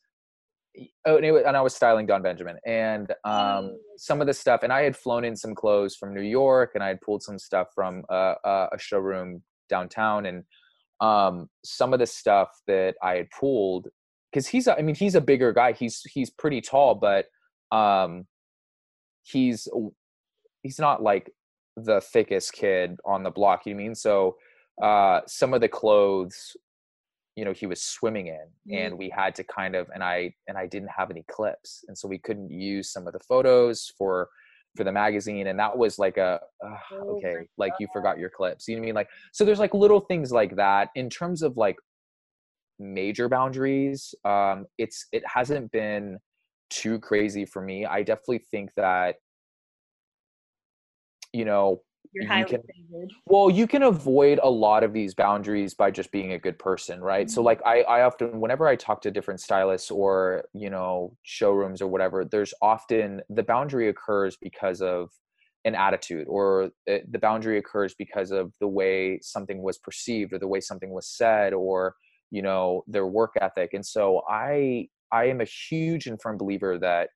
oh, and, was, and, I was styling Don Benjamin, and um, mm. some of the stuff. And I had flown in some clothes from New York, and I had pulled some stuff from a, a showroom downtown, and um, some of the stuff that I had pulled because he's, I mean, he's a bigger guy. He's he's pretty tall, but um, he's he's not like the thickest kid on the block. You know I mean so? Uh, some of the clothes you know he was swimming in mm. and we had to kind of and i and i didn't have any clips and so we couldn't use some of the photos for for the magazine and that was like a uh, okay like you forgot your clips you know what i mean like so there's like little things like that. In terms of like major boundaries um it's it hasn't been too crazy for me. I definitely think that you know you're highly you can, favored. Well, you can avoid a lot of these boundaries by just being a good person, right? Mm-hmm. So like I, I often whenever I talk to different stylists or, you know, showrooms or whatever, there's often the boundary occurs because of an attitude or it, the boundary occurs because of the way something was perceived or the way something was said or you know their work ethic and so i i am a huge and firm believer that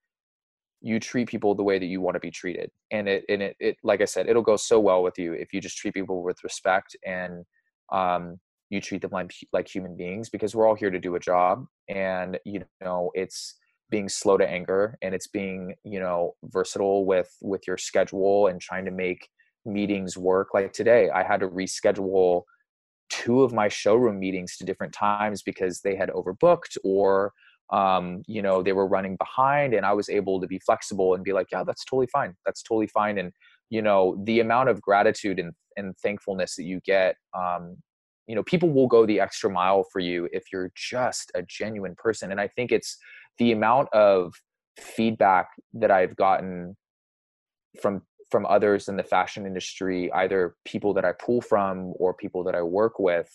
you treat people the way that you want to be treated and it and it, it like i said it'll go so well with you if you just treat people with respect and um, you treat them like like human beings because we're all here to do a job and you know it's being slow to anger and it's being you know versatile with with your schedule and trying to make meetings work. Like today i had to reschedule two of my showroom meetings to different times because they had overbooked or um, you know, they were running behind and I was able to be flexible and be like, yeah, that's totally fine. That's totally fine. And, you know, the amount of gratitude and, and thankfulness that you get, um, you know, people will go the extra mile for you if you're just a genuine person. And I think it's the amount of feedback that I've gotten from from others in the fashion industry, either people that I pull from or people that I work with,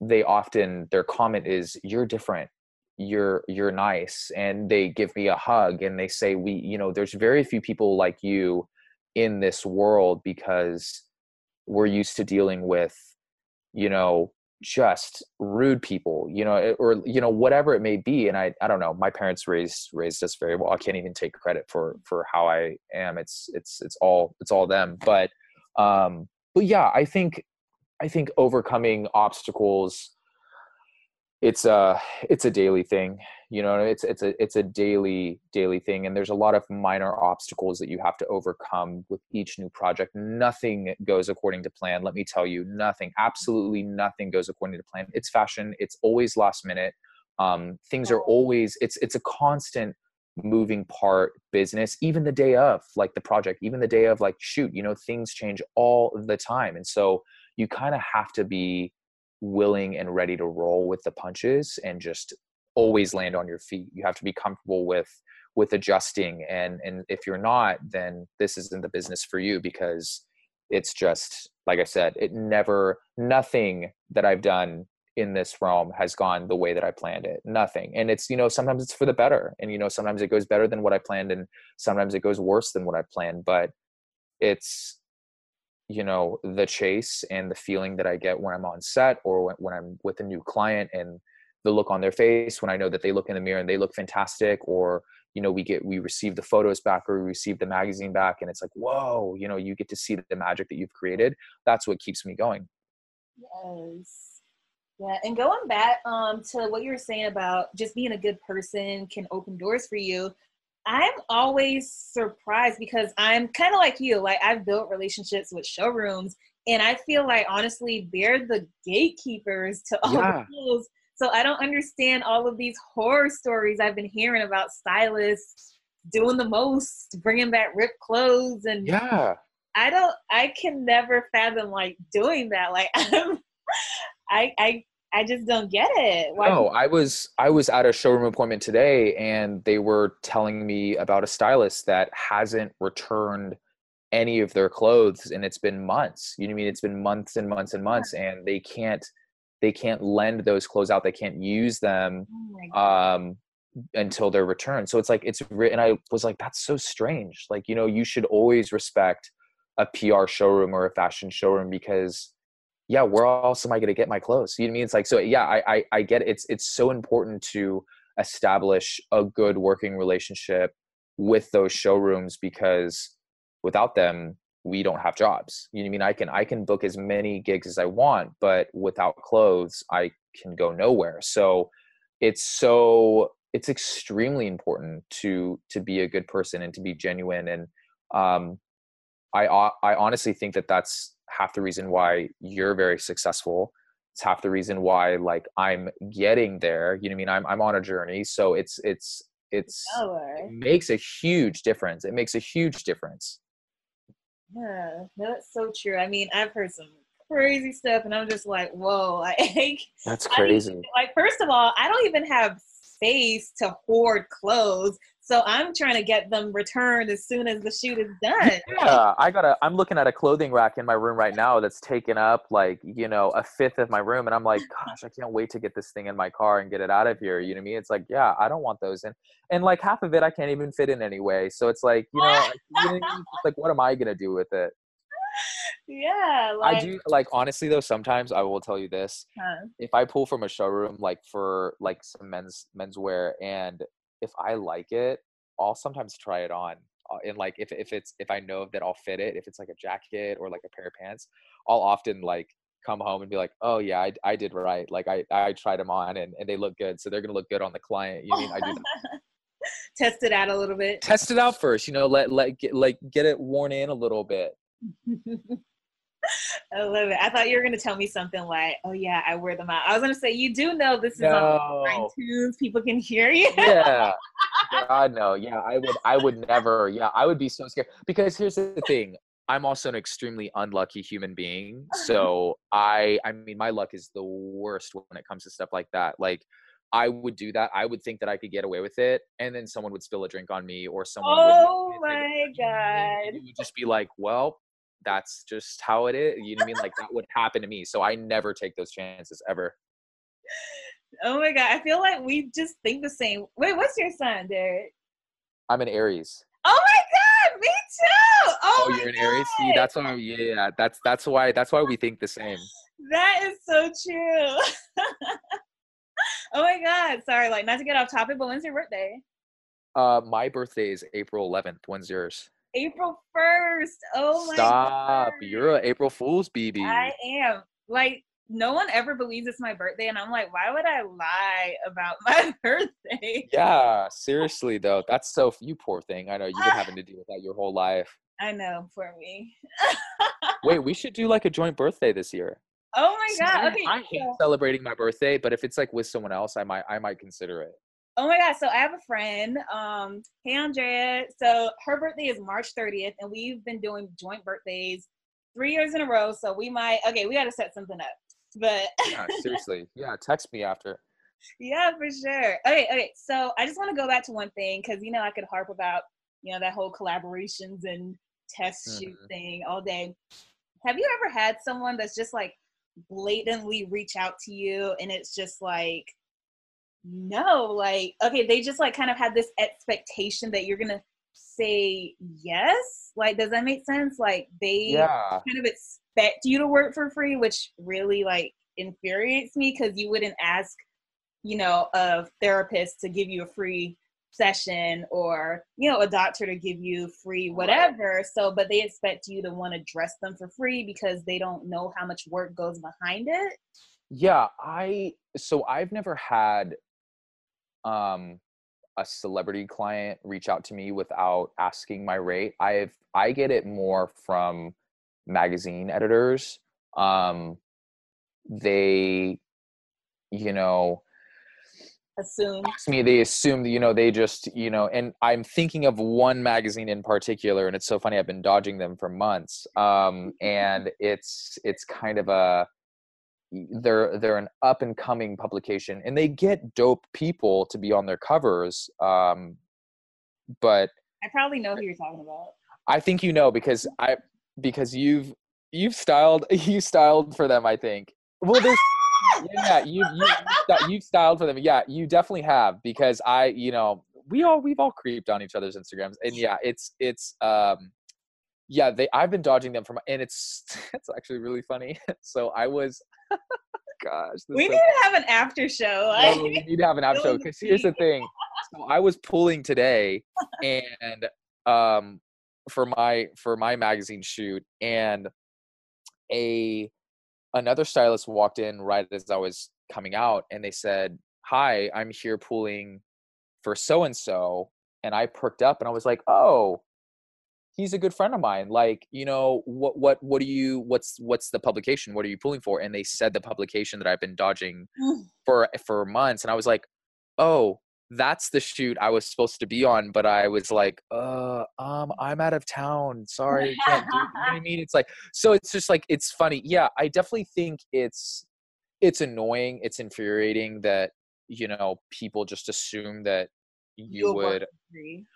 they often their comment is you're different you're you're nice and they give me a hug and they say we you know there's very few people like you in this world because we're used to dealing with you know just rude people you know or you know whatever it may be and i i don't know my parents raised raised us very well i can't even take credit for for how i am it's it's it's all it's all them but um but yeah i think i think overcoming obstacles it's a it's a daily thing you know it's it's a it's a daily daily thing and there's a lot of minor obstacles that you have to overcome with each new project. Nothing goes according to plan let me tell you nothing absolutely nothing goes according to plan. It's fashion it's always last minute um, things are always it's it's a constant moving part business even the day of like the project even the day of like shoot you know things change all the time and so you kind of have to be willing and ready to roll with the punches and just always land on your feet. You have to be comfortable with with adjusting and and if you're not then this isn't the business for you because it's just like I said it never nothing that I've done in this realm has gone the way that I planned it. Nothing. And it's, you know, sometimes it's for the better. And, you know, sometimes it goes better than what I planned and sometimes it goes worse than what I planned. But it's you know the chase and the feeling that i get when i'm on set or when, when i'm with a new client and the look on their face when i know that they look in the mirror and they look fantastic or you know we get we receive the photos back or we receive the magazine back and it's like whoa you know you get to see the magic that you've created. That's what keeps me going. Yes. Yeah and going back um to what you were saying about just being a good person can open doors for you I'm always surprised because I'm kind of like you. Like I've built relationships with showrooms, and I feel like honestly they're the gatekeepers to all yeah. the deals. So I don't understand all of these horror stories I've been hearing about stylists doing the most, bringing back ripped clothes, and yeah, I don't. I can never fathom like doing that. Like I'm. I I I just don't get it. Why no, I was I was at a showroom appointment today, and they were telling me about a stylist that hasn't returned any of their clothes, and it's been months. You know what I mean? It's been months and months and months, and they can't they can't lend those clothes out. They can't use them oh um, until they're returned. So it's like it's written. I was like, that's so strange. Like you know, you should always respect a PR showroom or a fashion showroom because yeah, where else am I going to get my clothes? You know what I mean? It's like, so yeah, I, I, I get it. It's, it's so important to establish a good working relationship with those showrooms because without them, we don't have jobs. You know what I mean? I can, I can book as many gigs as I want, but without clothes, I can go nowhere. So it's so, it's extremely important to, to be a good person and to be genuine. And, um, I, I honestly think that that's half the reason why you're very successful. It's half the reason why like i'm getting there you know what i mean? I'm, I'm on a journey so it's it's it's it makes a huge difference. It makes a huge difference. Yeah that's so true. I mean i've heard some crazy stuff and i'm just like whoa like that's crazy. I like first of all i don't even have space to hoard clothes so I'm trying to get them returned as soon as the shoot is done. Yeah, I gotta. I'm looking at a clothing rack in my room right now that's taken up like you know a fifth of my room, and I'm like, gosh, I can't wait to get this thing in my car and get it out of here. You know what I mean? It's like, yeah, I don't want those in, and like half of it I can't even fit in anyway. So it's like, you know, you know like what am I gonna do with it? yeah like, i do like honestly though sometimes i will tell you this huh. if i pull from a showroom like for like some men's menswear and if I like it, I'll sometimes try it on. Uh, and like if if it's if I know that I'll fit it, if it's like a jacket or like a pair of pants, I'll often like come home and be like, oh yeah, I, I did right. Like I I tried them on and, and they look good, so they're gonna look good on the client. You mean I do that. Test it out a little bit. Test it out first. You know, let let get like get it worn in a little bit. I love it. I thought you were gonna tell me something like, "Oh yeah, I wear them out." I was gonna say, "You do know this is no. on iTunes; people can hear you." yeah, God no. Yeah, I would. I would never. Yeah, I would be so scared because here's the thing. I'm also an extremely unlucky human being. So I, I mean, my luck is the worst when it comes to stuff like that. Like, I would do that. I would think that I could get away with it, and then someone would spill a drink on me, or someone. Oh would, my god! You would just be like, "Well, that's just how it is. You know what I mean? Like that would happen to me. So I never take those chances ever. Oh my god, I feel like we just think the same. Wait, what's your sign, Derek? I'm an Aries. Oh my god, me too. Oh, oh you're an Aries. See, that's why. Yeah, that's that's why that's why we think the same. That is so true. oh my god, sorry, like not to get off topic, but when's your birthday? Uh, my birthday is April 11th. When's yours? April 1st. Oh my god. Stop. God. You're an April Fool's BB. I am. Like, no one ever believes it's my birthday. And I'm like, why would I lie about my birthday? Yeah, seriously, though. That's so, you poor thing. I know you've been having to deal with that your whole life. I know, for me. Wait, we should do like a joint birthday this year. Oh my god! Okay, I hate so. celebrating my birthday, but if it's like with someone else, I might I might consider it. Oh my god! So I have a friend. Um, hey Andrea. So her birthday is March 30th, and we've been doing joint birthdays three years in a row. So we might. Okay, we got to set something up. But yeah, seriously, yeah. Text me after. Yeah, for sure. Okay, okay. So I just want to go back to one thing because you know I could harp about you know that whole collaborations and test mm-hmm. shoot thing all day. Have you ever had someone that's just like blatantly reach out to you and it's just like no like okay they just like kind of had this expectation that you're gonna say yes? Like does that make sense? Like they yeah. kind of expect you to work for free which really like infuriates me because you wouldn't ask you know a therapist to give you a free session or you know a doctor to give you free whatever. So but they expect you to want to dress them for free because they don't know how much work goes behind it? Yeah i so i've never had um, a celebrity client reach out to me without asking my rate. I've I get it more from magazine editors. Um, they, you know, assume me they assume you know they just you know and i'm thinking of one magazine in particular and it's so funny i've been dodging them for months um and it's it's kind of a they're they're an up and coming publication and they get dope people to be on their covers um but I probably know who you're talking about. I think you know because I because you've you've styled you styled for them I think well there's yeah you you you've styled for them yeah you definitely have because I you know we all we've all creeped on each other's Instagrams and yeah it's it's um yeah they I've been dodging them from and it's it's actually really funny so I was gosh we need to have an after show no, we need to have an after show because here's the thing so I was pulling today and um for my for my magazine shoot and a another stylist walked in right as I was coming out and they said, "Hi, I'm here pulling for so and so." And I perked up and I was like, "Oh, he's a good friend of mine. Like, you know, what what what do you what's what's the publication? What are you pulling for?" And they said the publication that I've been dodging mm. for for months and I was like, "Oh, that's the shoot I was supposed to be on, but I was like, uh, um, I'm out of town. Sorry, I can't do. You know what I mean? It's like, so it's just like it's funny. Yeah, I definitely think it's it's annoying. It's infuriating that you know people just assume that you you'll would work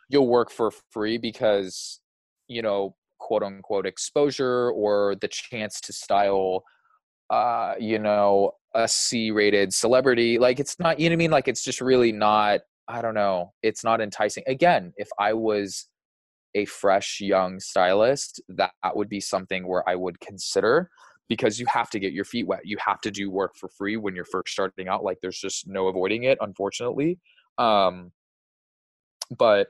you'll work for free because you know quote unquote exposure or the chance to style uh you know a C rated celebrity. Like it's not, you know what I mean? Like it's just really not, I don't know, it's not enticing. Again, if I was a fresh young stylist, that, that would be something where I would consider because you have to get your feet wet. You have to do work for free when you're first starting out. Like there's just no avoiding it, unfortunately. Um, but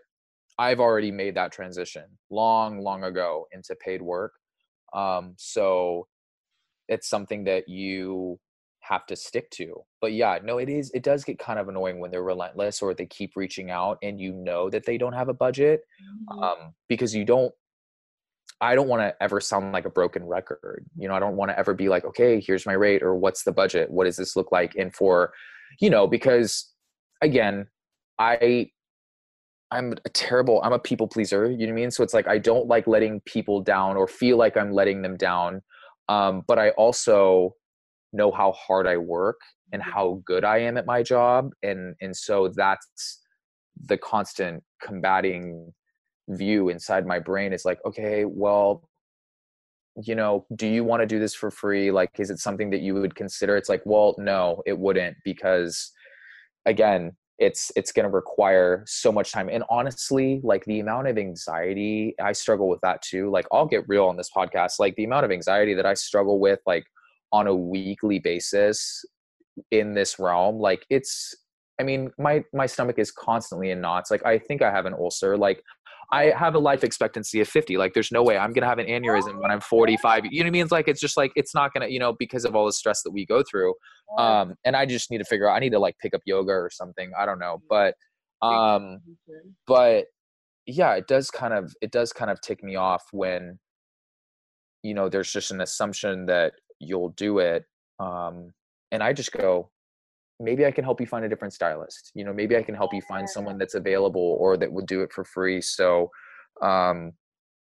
I've already made that transition long, long ago into paid work. Um, so it's something that you have to stick to. But yeah, no, it is it does get kind of annoying when they're relentless or they keep reaching out and you know that they don't have a budget. Mm-hmm. Um, because you don't I don't want to ever sound like a broken record. You know, I don't want to ever be like, okay, here's my rate or what's the budget? What does this look like? And for, you know, because again, I I'm a terrible, I'm a people pleaser, you know what I mean? So it's like I don't like letting people down or feel like I'm letting them down. Um, but I also know how hard I work and mm-hmm. how good I am at my job. And and so that's the constant combating view inside my brain is like, okay, well, you know, do you want to do this for free? Like, is it something that you would consider? It's like, well, no, it wouldn't because again, it's it's going to require so much time and honestly like the amount of anxiety i struggle with that too like i'll get real on this podcast like the amount of anxiety that i struggle with like on a weekly basis in this realm like it's i mean my my stomach is constantly in knots like i think i have an ulcer like i have a life expectancy of 50 like there's no way i'm gonna have an aneurysm when i'm 45 you know what i mean? It's like it's just like it's not gonna you know because of all the stress that we go through um and i just need to figure out i need to like pick up yoga or something i don't know but um but yeah it does kind of it does kind of tick me off when you know there's just an assumption that you'll do it um, and i just go maybe i can help you find a different stylist you know maybe i can help you find someone that's available or that would do it for free. So um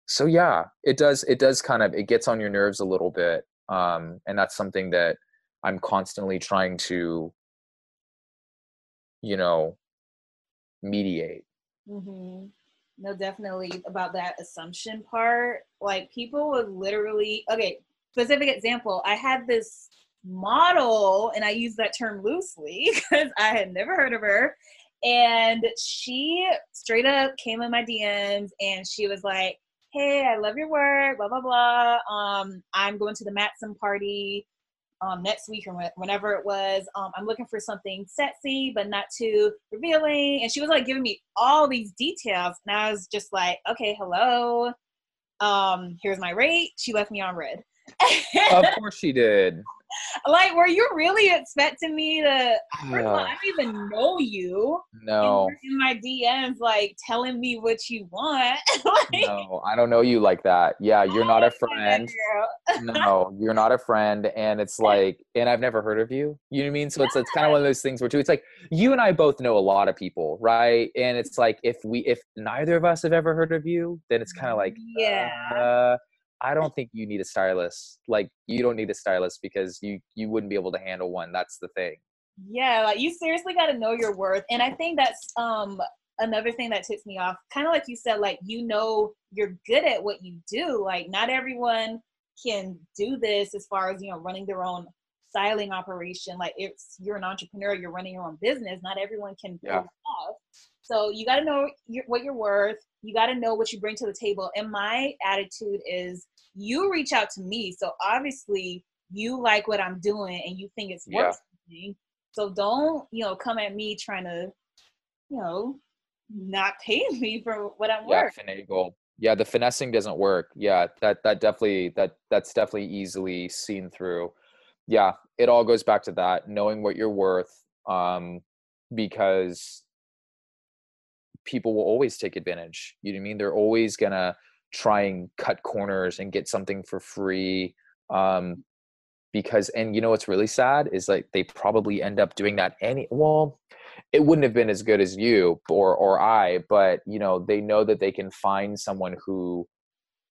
so yeah it does it does kind of it gets on your nerves a little bit um and that's something that i'm constantly trying to you know mediate. Mm-hmm. no definitely about that assumption part. Like people would literally okay specific example, I had this model, and I use that term loosely because I had never heard of her. And she straight up came in my DMs and she was like, Hey, I love your work, blah, blah, blah. Um, I'm going to the Maxim party um, next week or whenever it was. Um, I'm looking for something sexy, but not too revealing. And she was like giving me all these details. And I was just like, okay, hello. Um, here's my rate. She left me on read of course she did. Like, were you really expecting me to? First all, I don't even know you. No. In my DMs, like telling me what you want. like, no, I don't know you like that. Yeah, you're not a friend. no, you're not a friend, and it's like, and I've never heard of you. You know what I mean? So it's it's kind of one of those things where too. It's like you and I both know a lot of people, right? And it's like if we if neither of us have ever heard of you, then it's kind of like yeah. Uh, I don't think you need a stylist. Like you don't need a stylist because you you wouldn't be able to handle one. That's the thing. Yeah, like you seriously got to know your worth. And I think that's um another thing that tips me off. Kind of like you said like you know you're good at what you do. Like not everyone can do this as far as, you know, running their own styling operation. Like it's you're an entrepreneur, you're running your own business. Not everyone can yeah. off. So you got to know your, what you're worth. You got to know what you bring to the table. And my attitude is you reach out to me. So obviously you like what I'm doing and you think it's worth yeah. something. So don't, you know, come at me trying to, you know, not pay me for what I'm yeah, worth. Finagle. Yeah, the finessing doesn't work. Yeah, that that definitely that that's definitely easily seen through. Yeah, it all goes back to that, knowing what you're worth. Um, because people will always take advantage. You know what I mean? They're always gonna try and cut corners and get something for free. Um, because and you know what's really sad is like they probably end up doing that any well it wouldn't have been as good as you or or I, but you know, they know that they can find someone who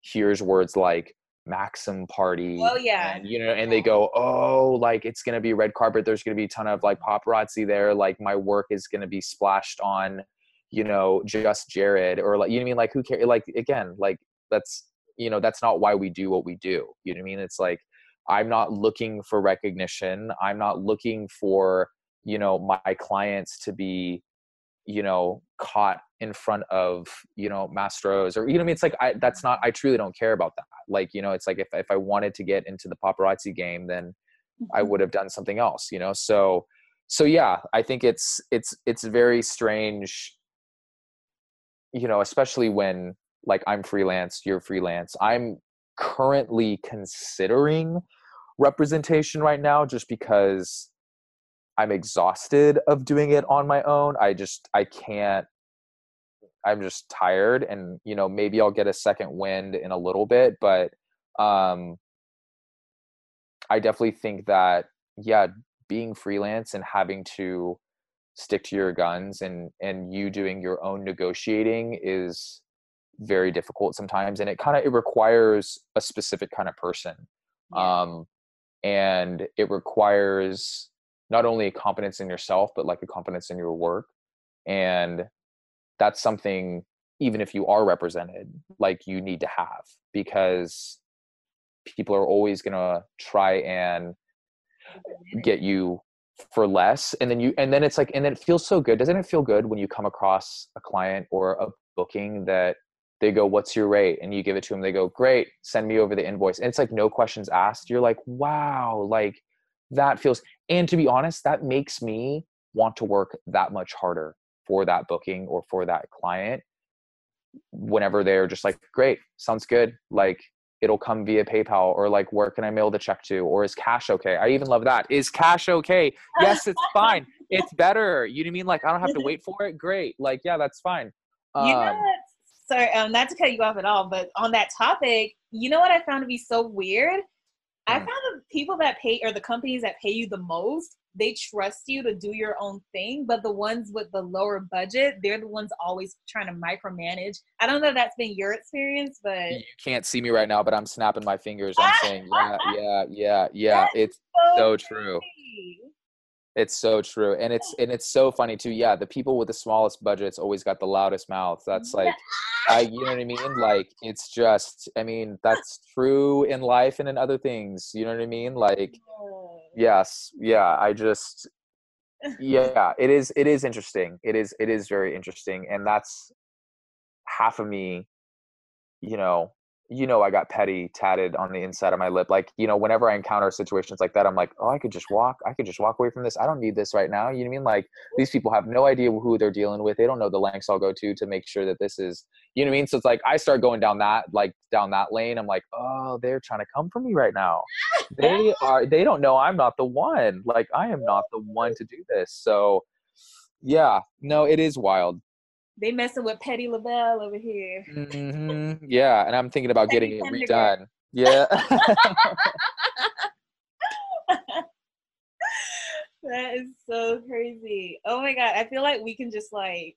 hears words like Maxim party. Oh yeah. And, you know, and they go, Oh, like it's gonna be red carpet, there's gonna be a ton of like paparazzi there, like my work is gonna be splashed on you know, just Jared or like, you know I mean? Like who cares? Like, again, like that's, you know, that's not why we do what we do. You know what I mean? It's like, I'm not looking for recognition. I'm not looking for, you know, my clients to be, you know, caught in front of, you know, Mastros or, you know I mean? It's like, I, that's not, I truly don't care about that. Like, you know, it's like if, if I wanted to get into the paparazzi game, then I mm-hmm. would have done something else, you know? So, so yeah, I think it's, it's, it's very strange you know, especially when like I'm freelance, you're freelance. I'm currently considering representation right now just because I'm exhausted of doing it on my own. I just I can't I'm just tired and you know maybe I'll get a second wind in a little bit but um I definitely think that yeah being freelance and having to stick to your guns and and you doing your own negotiating is very difficult sometimes and it kind of it requires a specific kind of person um and it requires not only a confidence in yourself but like a confidence in your work and that's something even if you are represented like you need to have because people are always going to try and get you for less and then you and then it's like and then it feels so good. Doesn't it feel good when you come across a client or a booking that they go what's your rate? and you give it to them they go great send me over the invoice. And it's like no questions asked. You're like wow like that feels and to be honest that makes me want to work that much harder for that booking or for that client whenever they're just like great sounds good. Like it'll come via PayPal or like where can I mail the check to or is cash okay? I even love that. Is cash okay? Yes, it's fine. It's better. You know what I mean? Like I don't have to wait for it. Great. Like yeah, that's fine. Um, you know um, what? Sorry, um, not to cut you off at all, but on that topic, you know what I found to be so weird? I mm. found the people that pay or the companies that pay you the most they trust you to do your own thing but the ones with the lower budget they're the ones always trying to micromanage. I don't know if that's been your experience but you can't see me right now but i'm snapping my fingers. I'm saying yeah yeah yeah yeah. That's it's so, so true it's so true and it's and it's so funny too yeah the people with the smallest budgets always got the loudest mouths. that's like i you know what i mean like it's just i mean that's true in life and in other things you know what i mean like yes yeah i just yeah it is it is interesting it is it is very interesting and that's half of me you know you know I got petty tatted on the inside of my lip. Like, you know, whenever I encounter situations like that, I'm like, oh, I could just walk. I could just walk away from this. I don't need this right now. You know what I mean? Like, these people have no idea who they're dealing with. They don't know the lengths I'll go to to make sure that this is, you know what I mean? So it's like I start going down that, like down that lane. I'm like, oh, they're trying to come for me right now. They are. They don't know I'm not the one. Like, I am not the one to do this. So, yeah, no, it is wild they messing with Petty LaBelle over here. Mm-hmm. Yeah, and I'm thinking about getting it redone. Yeah. that is so crazy. Oh my god, I feel like we can just like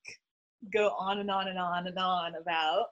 go on and on and on and on about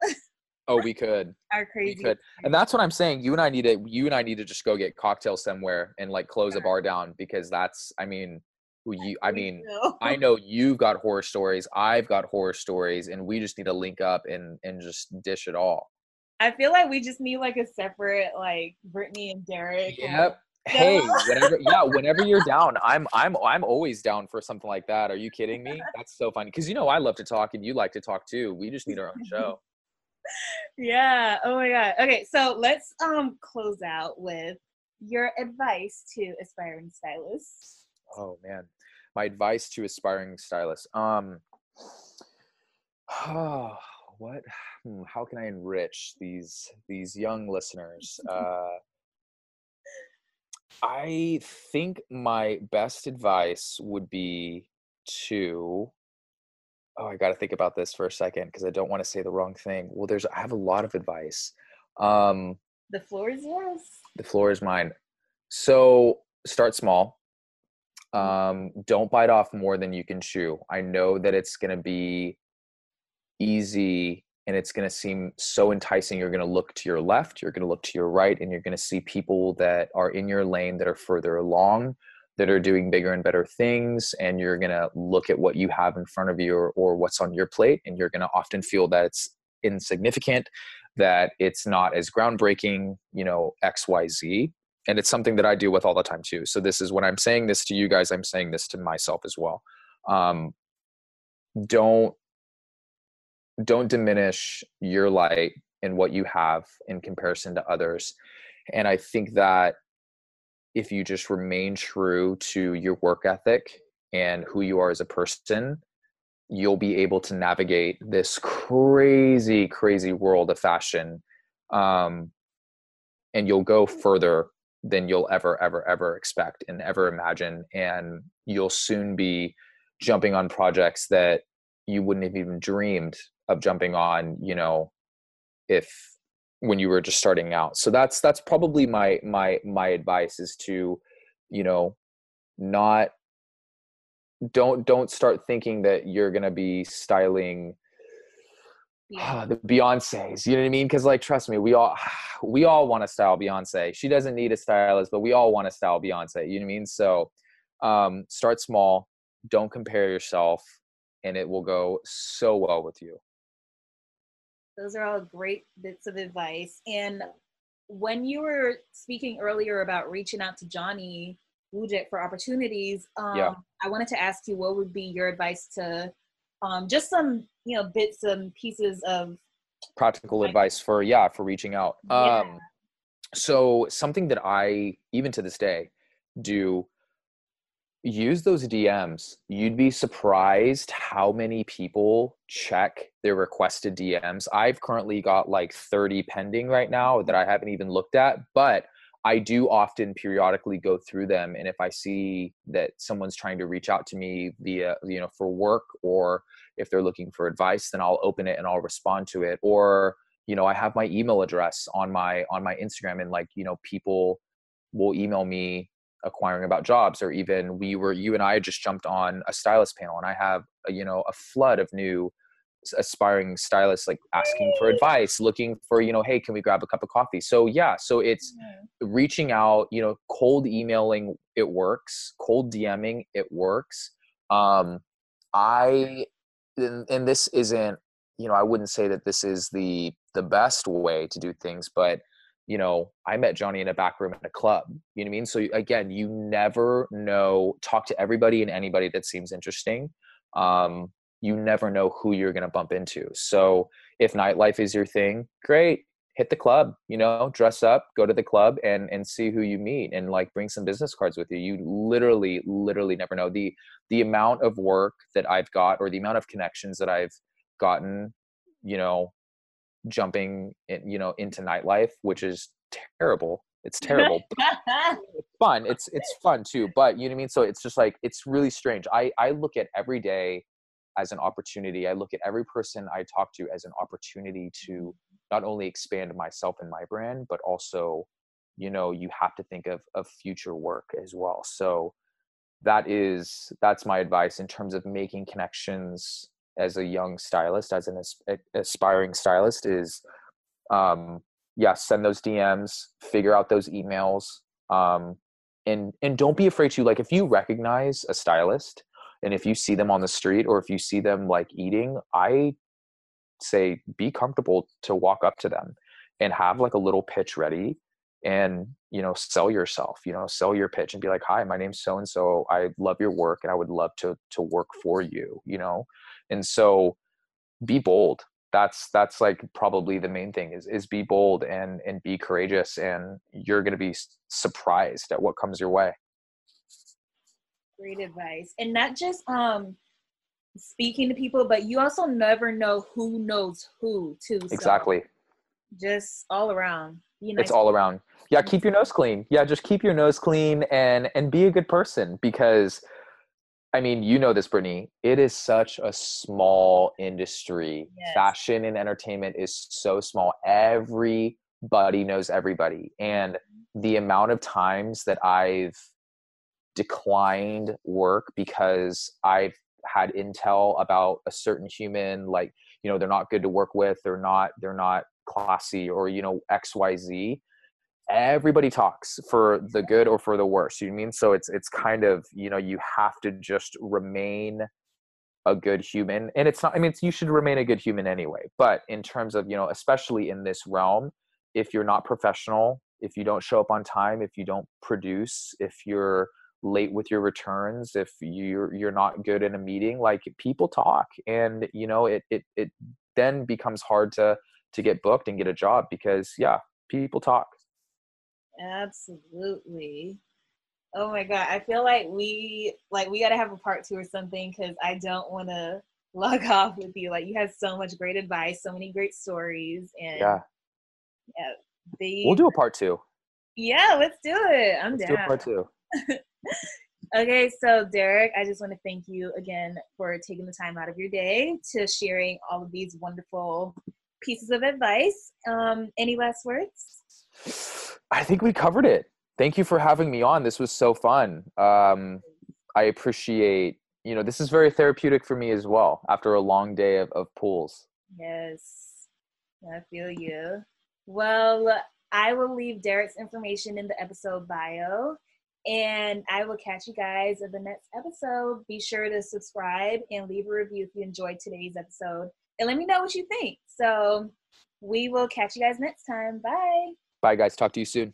Oh, we could. Our crazy. We could. And that's what I'm saying. You and I need to. You and I need to just go get cocktails somewhere and like close a bar down because that's. I mean, you. I mean, I know you've got horror stories. I've got horror stories, and we just need to link up and and just dish it all. I feel like we just need like a separate like Brittany and Derek. Yep. Hey, whenever yeah, whenever you're down, I'm I'm I'm always down for something like that. Are you kidding me? That's so funny because you know I love to talk and you like to talk too. We just need our own show. yeah. Oh my god. Okay, so let's um close out with your advice to aspiring stylists. Oh man, my advice to aspiring stylists. Um, oh, what? Hmm, how can I enrich these these young listeners? Uh, I think my best advice would be to oh, I got to think about this for a second because I don't want to say the wrong thing. Well, there's I have a lot of advice. Um, the floor is yours. The floor is mine. So start small. Mm. Um, don't bite off more than you can chew. I know that it's going to be easy and it's going to seem so enticing. You're going to look to your left, you're going to look to your right, and you're going to see people that are in your lane that are further along, that are doing bigger and better things. And you're going to look at what you have in front of you or, or what's on your plate, and you're going to often feel that it's insignificant, that it's not as groundbreaking, you know, XYZ. And it's something that I deal with all the time too. So, this is when I'm saying this to you guys, I'm saying this to myself as well. Um, don't don't diminish your light and what you have in comparison to others. And I think that if you just remain true to your work ethic and who you are as a person, you'll be able to navigate this crazy, crazy world of fashion. Um, and you'll go further than you'll ever, ever, ever expect and ever imagine. And you'll soon be jumping on projects that you wouldn't have even dreamed of jumping on you know if when you were just starting out so that's that's probably my my my advice is to you know not don't don't start thinking that you're gonna be styling yeah. the Beyonces, you know what I mean? Because like, trust me, we all we all want to style Beyonce. She doesn't need a stylist, but we all want to style Beyonce. You know what I mean? So, um, start small. Don't compare yourself, and it will go so well with you. Those are all great bits of advice. And when you were speaking earlier about reaching out to Johnny Wujek for opportunities, um, yeah. I wanted to ask you what would be your advice to um, just some, you know, bits and pieces of practical advice for yeah for reaching out. Yeah. Um, so something that I even to this day do use those DMs. You'd be surprised how many people check their requested DMs. I've currently got like 30 pending right now that I haven't even looked at, but I do often periodically go through them and if I see that someone's trying to reach out to me via you know for work or if they're looking for advice then I'll open it and I'll respond to it. Or you know I have my email address on my on my Instagram and like you know people will email me acquiring about jobs or even we were you and i just jumped on a stylist panel and i have a, you know a flood of new aspiring stylists like asking for advice looking for you know hey can we grab a cup of coffee so yeah so it's reaching out you know cold emailing it works cold dming it works um i and, and this isn't you know i wouldn't say that this is the the best way to do things but you know, I met Johnny in a back room at a club. You know what I mean? So again, you never know. Talk to everybody and anybody that seems interesting. Um, you never know who you're going to bump into. So if nightlife is your thing, great. Hit the club. You know, dress up, go to the club, and and see who you meet, and like bring some business cards with you. You literally, literally never know the the amount of work that I've got or the amount of connections that I've gotten. You know, jumping in, you know into nightlife which is terrible it's terrible it's fun it's it's fun too but you know what i mean so it's just like it's really strange i i look at every day as an opportunity i look at every person i talk to as an opportunity to mm-hmm. not only expand myself and my brand but also you know you have to think of of future work as well so that is that's my advice in terms of making connections as a young stylist, as an aspiring stylist, is um, yeah, send those DMs, figure out those emails, um, and and don't be afraid to like if you recognize a stylist and if you see them on the street or if you see them like eating, I say be comfortable to walk up to them and have like a little pitch ready and you know sell yourself you know sell your pitch and be like hi my name's so and so. I love your work and i would love to to work for you you know? And so be bold. That's that's like probably the main thing is is be bold and and be courageous and you're going to be surprised at what comes your way great advice and not just um speaking to people but you also never know who knows who too so exactly just all around nice it's all around yeah keep your nose clean yeah just keep your nose clean and and be a good person because I mean, you know this, Brittany. It is such a small industry. Yes. Fashion and entertainment is so small. Everybody knows everybody. And mm-hmm. the amount of times that I've declined work because I've had intel about a certain human, like, you know, they're not good to work with, they're not, they're not classy, or, you know, XYZ everybody talks for the good or for the worse you know mean? So it's it's kind of you know you have to just remain a good human and it's not i mean you should remain a good human anyway but in terms of you know especially in this realm if you're not professional if you don't show up on time if you don't produce if you're late with your returns if you're you're not good in a meeting like people talk and you know it it it then becomes hard to to get booked and get a job because yeah people talk Absolutely. Oh my god, I feel like we like we got to have a part 2 or something cuz I don't want to log off with you. Like you have so much great advice, so many great stories and Yeah. Yeah. They, we'll do a part 2. Yeah, let's do it. I'm let's down. Do a part 2. okay, so Derek, I just want to thank you again for taking the time out of your day to sharing all of these wonderful pieces of advice. Um, any last words? I think we covered it. Thank you for having me on. This was so fun. Um, I appreciate, you know, this is very therapeutic for me as well after a long day of, of pulls. Yes, I feel you. Well, I will leave Derek's information in the episode bio. And I will catch you guys in the next episode. Be sure to subscribe and leave a review if you enjoyed today's episode. And let me know what you think. So we will catch you guys next time. Bye. Bye, guys. Talk to you soon.